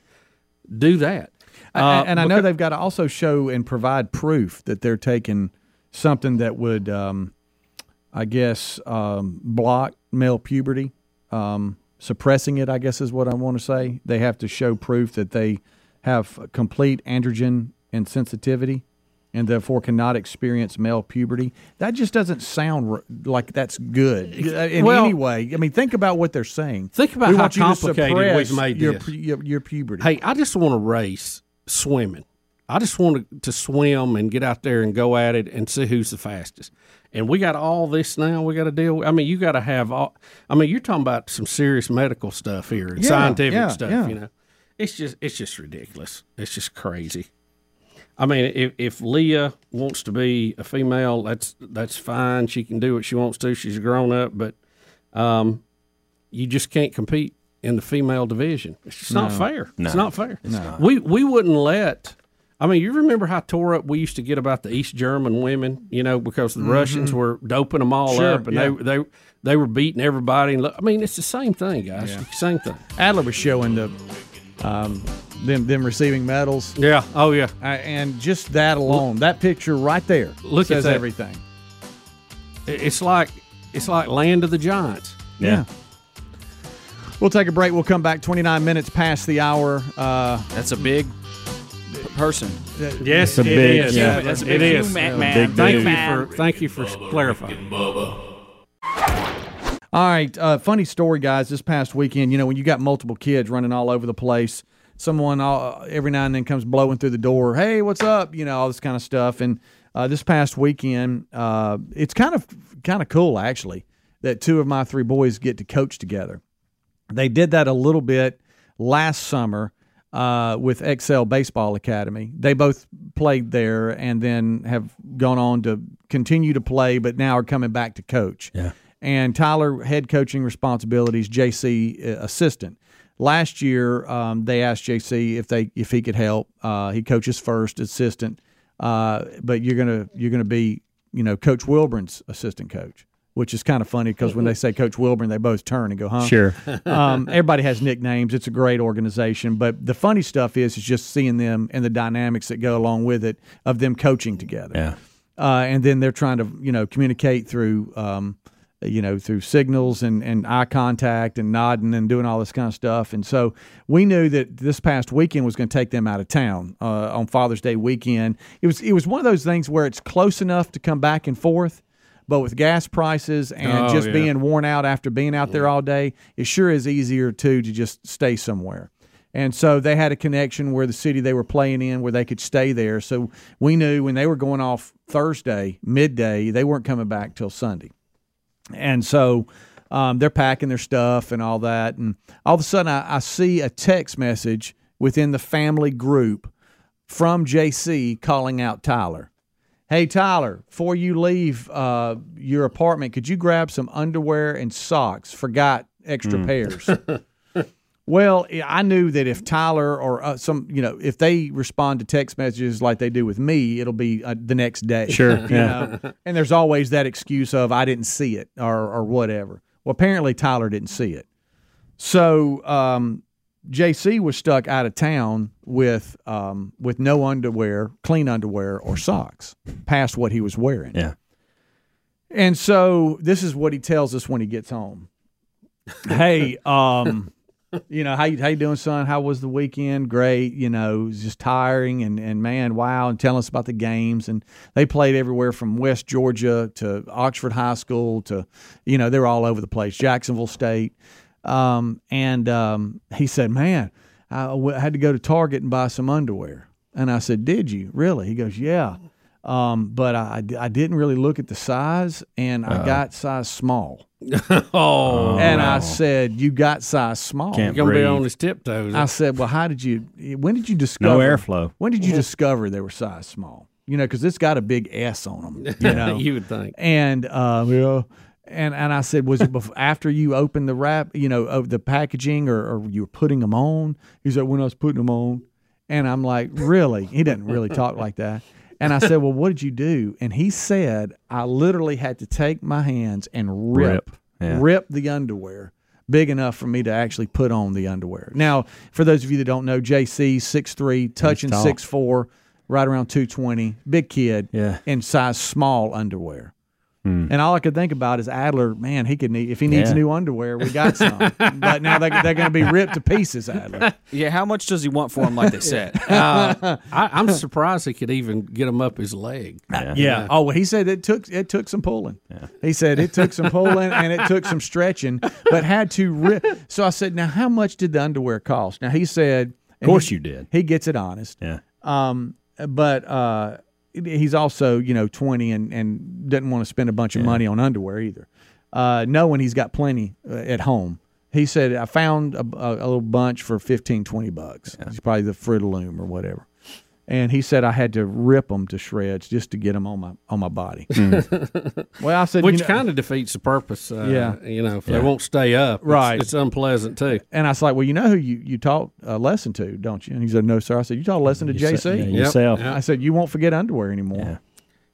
do that? A- Uh, and I know they've got to also show and provide proof that they're taking something that would, um, I guess, um, block male puberty, um, suppressing it. I guess is what I want to say. They have to show proof that they have complete androgen insensitivity, and therefore cannot experience male puberty. That just doesn't sound like that's good uh, in Well- any way. I mean, think about what they're saying. Think about we how you to complicated we've made your, this. pu- your, your puberty. Hey, I just want to race swimming. I just wanted to, swim and get out there and go at it and see who's the fastest. And we got all this now. We got to deal. With. I mean, you got to have all. I mean, you're talking about some serious medical stuff here and Yeah, scientific yeah, stuff. yeah. You know, it's just it's just ridiculous. It's just crazy. I mean, if, if Lia wants to be a female, that's that's fine. She can do what she wants to. She's a grown up, but um, you just can't compete in the female division. It's just not No. fair. It's not fair. It's not. We we wouldn't let. I mean, you remember how tore up we used to get about the East German women, you know, because the Mhm. Russians were doping them all Sure, up, and yeah. they they they were beating everybody. And look, I mean, it's the same thing, guys. Yeah. Same thing. Adler was showing the um, them them receiving medals. Yeah. Oh yeah. Uh, and just that alone, that picture right there, Look at says that. everything. It's like it's like land of the giants. Yeah. We'll take a break. We'll come back 29 minutes past the hour. Uh, That's a big person. Yes, a it big- is. yeah. That's a big is. human, Uh, man. Thank Big you for thank you for clarifying. All right, uh, funny story, guys. This past weekend, you know, when you got multiple kids running all over the place, someone all, every now and then comes blowing through the door. Hey, what's up? You know, all this kind of stuff. And uh, this past weekend, uh, it's kind of kind of cool actually that two of my three boys get to coach together. They did that a little bit last summer uh, with Excel Baseball Academy. They both played there and then have gone on to continue to play, but now are coming back to coach. Yeah. And Tyler, head coaching responsibilities, JC, uh, assistant. Last year, um, they asked JC if they if he could help. Uh, he coaches first, assistant, uh, but you're gonna you're gonna be you know Coach Wilburn's assistant coach, which is kind of funny because when they say Coach Wilburn, they both turn and go, "Huh?" Sure. um, everybody has nicknames. It's a great organization, but the funny stuff is is just seeing them and the dynamics that go along with it of them coaching together. Yeah. Uh, and then they're trying to you know communicate through um, you know through signals and, and eye contact and nodding and doing all this kind of stuff. And so we knew that this past weekend was going to take them out of town uh, on Father's Day weekend. It was it was one of those things where it's close enough to come back and forth. But with gas prices and Oh, just yeah. being worn out after being out there all day, it sure is easier too to just stay somewhere. And so they had a connection where the city they were playing in where they could stay there. So we knew when they were going off Thursday midday, they weren't coming back till Sunday. And so um, they're packing their stuff and all that. And all of a sudden, I, I see a text message within the family group from JC calling out Tyler. Hey, Tyler, before you leave uh, your apartment, could you grab some underwear and socks? Forgot extra Mm. pairs. Well, I knew that if Tyler or uh, some, you know, if they respond to text messages like they do with me, it'll be uh, the next day. Sure, you yeah. know? And there's always that excuse of I didn't see it or or whatever. Well, apparently Tyler didn't see it. So um, JC was stuck out of town with um, with no underwear, clean underwear or socks past what he was wearing. Yeah. And so this is what he tells us when he gets home. hey, um, you know, how you, how you doing, son? How was the weekend? Great. You know, it was just tiring and, and man, wow. And telling us about the games. And they played everywhere from West Georgia to Oxford High School to, you know, they were all over the place, Jacksonville State. Um, and um, he said, man, I w- had to go to Target and buy some underwear. And I said, did you really? He goes, yeah. Um, but I, I didn't really look at the size, and I Uh-oh. got size small. Oh, and I said, "You got size small." Can't You're gonna be breathe. on his tiptoes. I said, "Well, how did you? When did you discover No airflow. When did you discover they were size small? You know, because it's got a big S on them. You know, You would think. And uh, yeah, and and I said, was it before, after you opened the wrap? You know, of the packaging, or, or you were putting them on? He said, when I was putting them on, and I'm like, really? He doesn't really talk like that. And I said, well, what did you do? And he said, I literally had to take my hands and rip, Rip, yeah. rip the underwear big enough for me to actually put on the underwear. Now, for those of you that don't know, JC 6'3", touching tall. 6'4", right around 220, big kid, Yeah. in size small underwear. And all I could think about is Adler. Man, he could need if he needs Yeah. new underwear, we got some. but now they, they're going to be ripped to pieces, Adler. Yeah, how much does he want for him? Like they said. Uh, I, I'm surprised he could even get him up his leg. Yeah. Oh, well, he said it took it took some pulling. Yeah. He said it took some pulling and it took some stretching, but had to rip. So I said, now how much did the underwear cost? Now he said, Of course he- you did. He gets it honest. Yeah. Um, but uh, he's also you know twenty and and doesn't want to spend a bunch of money on underwear either. Uh, knowing he's got plenty uh, at home. He said, I found a, a, a little bunch for 15, 20 bucks. It's probably the Fruit of Loom or whatever. And he said I had to rip them to shreds just to get them on my on my body. well, I said, which you know- kind of defeats the purpose. Uh, Yeah. you know, if Yeah. they won't stay up, Right. It's, unpleasant too. And I was like, well, you know who you, you taught a lesson to, don't you? And he said, no, sir. I said, you taught a lesson to Yourse- JC. yeah, yourself. Yep. I said, you won't forget underwear anymore.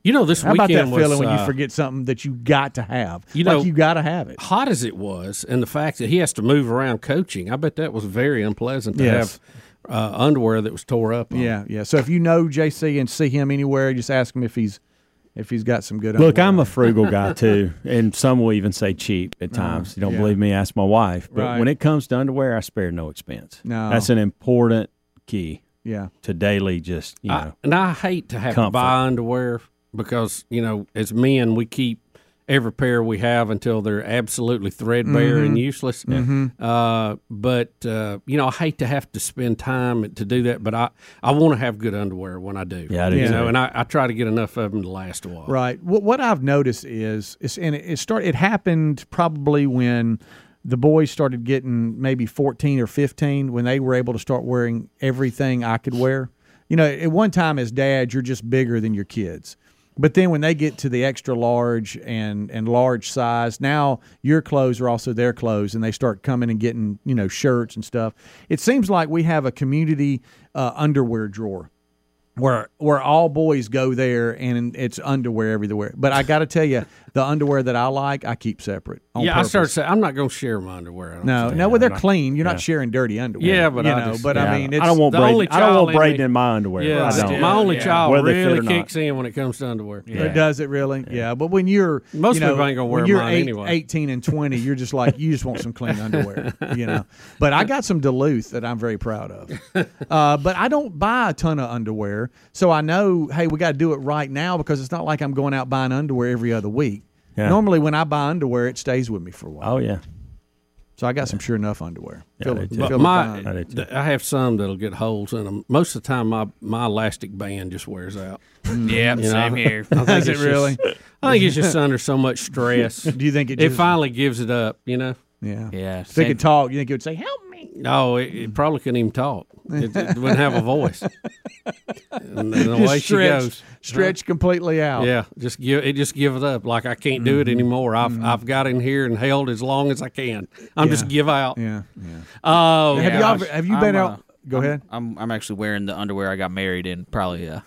You know, this How about that weekend feeling was, when you uh, forget something that you got to have? You know, like know, you got to have it. Hot as it was, and the fact that he has to move around coaching, I bet that was very unpleasant to Yes. have uh, underwear that was tore up. on. Yeah, yeah. So if you know JC and see him anywhere, just ask him if he's if he's got some good. Look, underwear. I'm a frugal guy too, and some will even say cheap at times. you don't yeah. believe me? Ask my wife. But Right. when it comes to underwear, I spare no expense. No. that's an important key. Yeah. to daily just you I- know. and I hate to have to buy underwear because you know, as men, we keep every pair we have until they're absolutely threadbare Mhm. and useless. Mhm. Uh, but uh, you know, I hate to have to spend time to do that. But I, I want to have good underwear when I do. Yeah, I do You too. know, and I, I try to get enough of them to last a while. Right. What, what I've noticed is, is and it, it start. It happened probably when the boys started getting maybe fourteen or fifteen when they were able to start wearing everything I could wear. You know, at one time as dad, you're just bigger than your kids. But then when they get to the extra large and and large size, now your clothes are also their clothes, and they start coming and getting you know shirts and stuff. It seems like we have a community uh, underwear drawer where where all boys go there and it's underwear everywhere. But I got to tell you, the underwear that I like, I keep separate. On Yeah, I purpose. started saying I'm not going to share my underwear. I don't No, think. no, well they're not- clean. You're Yeah. not sharing dirty underwear. Yeah, but you I know, just- but yeah, I mean, it's I don't want the Braden. I don't want in Braden in my underwear. Yeah, I don't. my only child Whether really kicks in when it comes to underwear. It does it really? Yeah. But when you're Most you know, people ain't gonna when wear you're mine eight- anyway. 18 and 20, you're just like you just want some clean underwear, you know. But I got some Duluth that I'm very proud of. Uh, but I don't buy a ton of underwear, so I know, hey, we got to do it right now because it's not like I'm going out buying underwear every other week. Yeah. Normally, when I buy underwear, it stays with me for a while. Oh yeah. So I got some sure enough underwear. Feel it- But feel my, fine. I have some that'll get holes in them. Most of the time, my, my elastic band just wears out. Mm. Yeah, You know? same here. I think Does it it's really? just- I think it's just under so much stress. Do you think it It finally gives it up? You know. Yeah. Yeah. If they could talk, you think it would say, "Help me"? No, it, it probably couldn't even talk. It, it wouldn't have a voice. and then Just away she stretch- goes. stretch completely out. Yeah, just give it. Just give it up. Like I can't do it mm-hmm. anymore. I've mm-hmm. I've got in here and held as long as I can. I'm just give out. Yeah, yeah. Oh, Have you ever- have you been I'm, out? Go I'm- ahead. I'm I'm actually wearing the underwear I got married in. Probably uh,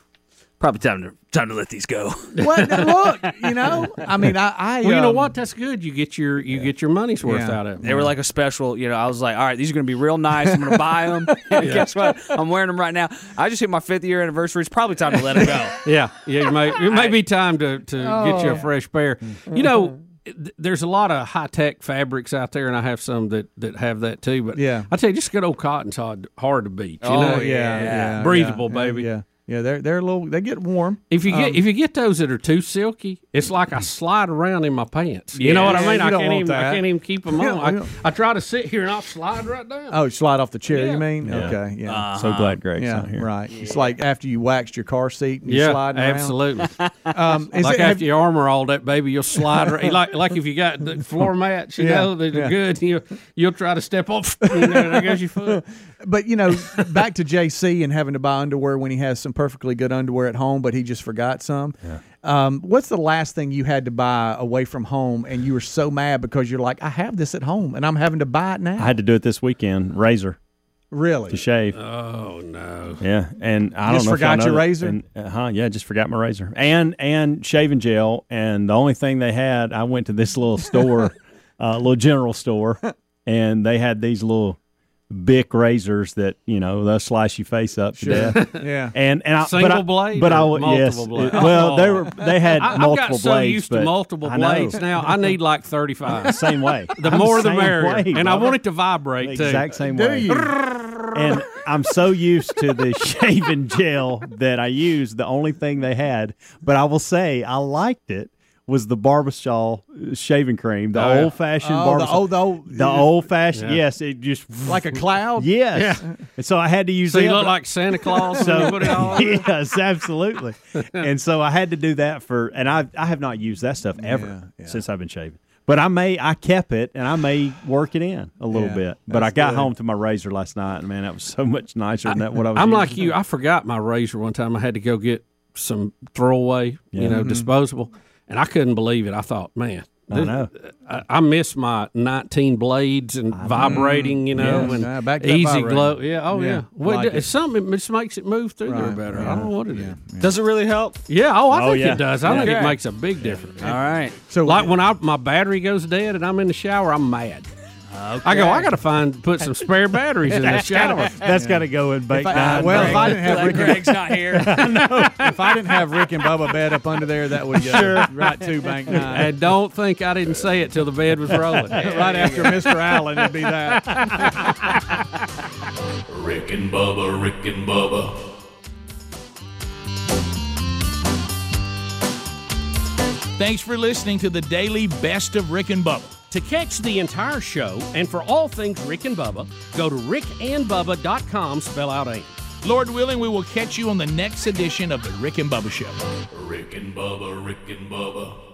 probably time to time to let these go. What? Look, you know, I mean, I, I Well, you know um, what? That's good. You get your you get your money's worth Yeah. out of it. They were like a special, you know. I was like, all right, these are going to be real nice. I'm going to buy them. And Guess what? I'm wearing them right now. I just hit my fifth year anniversary. It's probably time to let them go. Yeah, yeah. You may it may be time to to get you Oh. a fresh pair. You know. th- There's a lot of high tech fabrics out there, and I have some that, that have that too. But Yeah. I tell you, just good old cotton's hard hard to beat. You Oh know? yeah, yeah, breathable, yeah, baby. Yeah. Yeah, they're they're a little. They get warm. If you get Um, if you get those that are too silky, it's like I slide around in my pants. You know what I mean? you I can't want even I can't even keep them on. don't- I, I try to sit here and I'll slide right down. Oh, slide off the chair. Yeah. You mean? Yeah. Okay, yeah. So glad Greg's yeah, not here. right. It's like after you waxed your car seat and you yeah, slide absolutely. Um, is like it- after you armor all that, baby, you'll slide right, like like if you got the floor mats, you Yeah, know, they're yeah. good. You you'll try to step off. You know, there goes your foot. But you know, back to JC and having to buy underwear when he has some perfectly good underwear at home, but he just forgot some. Um, what's the last thing you had to buy away from home, and you were so mad because you're like, I have this at home, and I'm having to buy it now. I had to do it this weekend. Razor really? to shave. Oh no. Yeah, and I You don't just know. forgot if y'all your that- razor? and- Uh-huh, yeah, I just forgot my razor and and shaving gel. And the only thing they had, I went to this little store, uh, little general store, and they had these little Bic razors that you know they'll slice your face up to death. Yeah. And and I, Single but I, blade but I or yes. blade? it- well, oh. they Oh. were they had I, multiple I've got so blades. used but to multiple blades now. I need like thirty five. Same way. The I'm more the same merrier, way, and I want it to vibrate too. exact same Do way. you? and I'm so used to the shaving gel that I use. The only thing they had, but I will say I liked it was the Barbasol shaving cream, the Oh, old fashioned Oh, the Barbasol, old, the old, the old fashioned. Yeah. Yes, it just like a cloud. yes. And so I had to use So you it. look like Santa Claus So you put it on. yes, absolutely. and so I had to do that for, and I I have not used that stuff ever Yeah, yeah. since I've been shaving. But I may I kept it and I may work it in a little Yeah, bit. But I got good. home to my razor last night, and man, that was so much nicer than that what I was. I'm using. like you. I forgot my razor one time. I had to go get some throwaway, Yeah. you know, Mm-hmm. disposable, and I couldn't believe it. I thought, man, I this- know. I, I miss my 19 blades and vibrating, you know, Yes. and Yeah, back to easy glow. Yeah, oh Yeah, yeah. Well, like it- it. something it just makes it move through there Right, better. yeah. I don't know what it is. Does it really help? Yeah. Oh, I Oh, think yeah. it does. I Yeah. think it makes a big difference. All right. So Like when I my battery goes dead and I'm in the shower, I'm mad. I go, I got to find put some spare batteries in the shower. That's got to go in bake I- nine. well, if I didn't have Rick, Greg's not here. if I didn't have Rick and Bubba bed up under there, that would uh, go right to Bank Nine. And don't think I didn't say it till the bed was rolling. right after Mr. Allen, it'd be that. Rick and Bubba, Rick and Bubba. Thanks for listening to the daily best of Rick and Bubba. To catch the entire show and for all things Rick and Bubba, go to rickandbubba.com, spell out AIM. Lord willing, we will catch you on the next edition of the Rick and Bubba Show. Rick and Bubba, Rick and Bubba.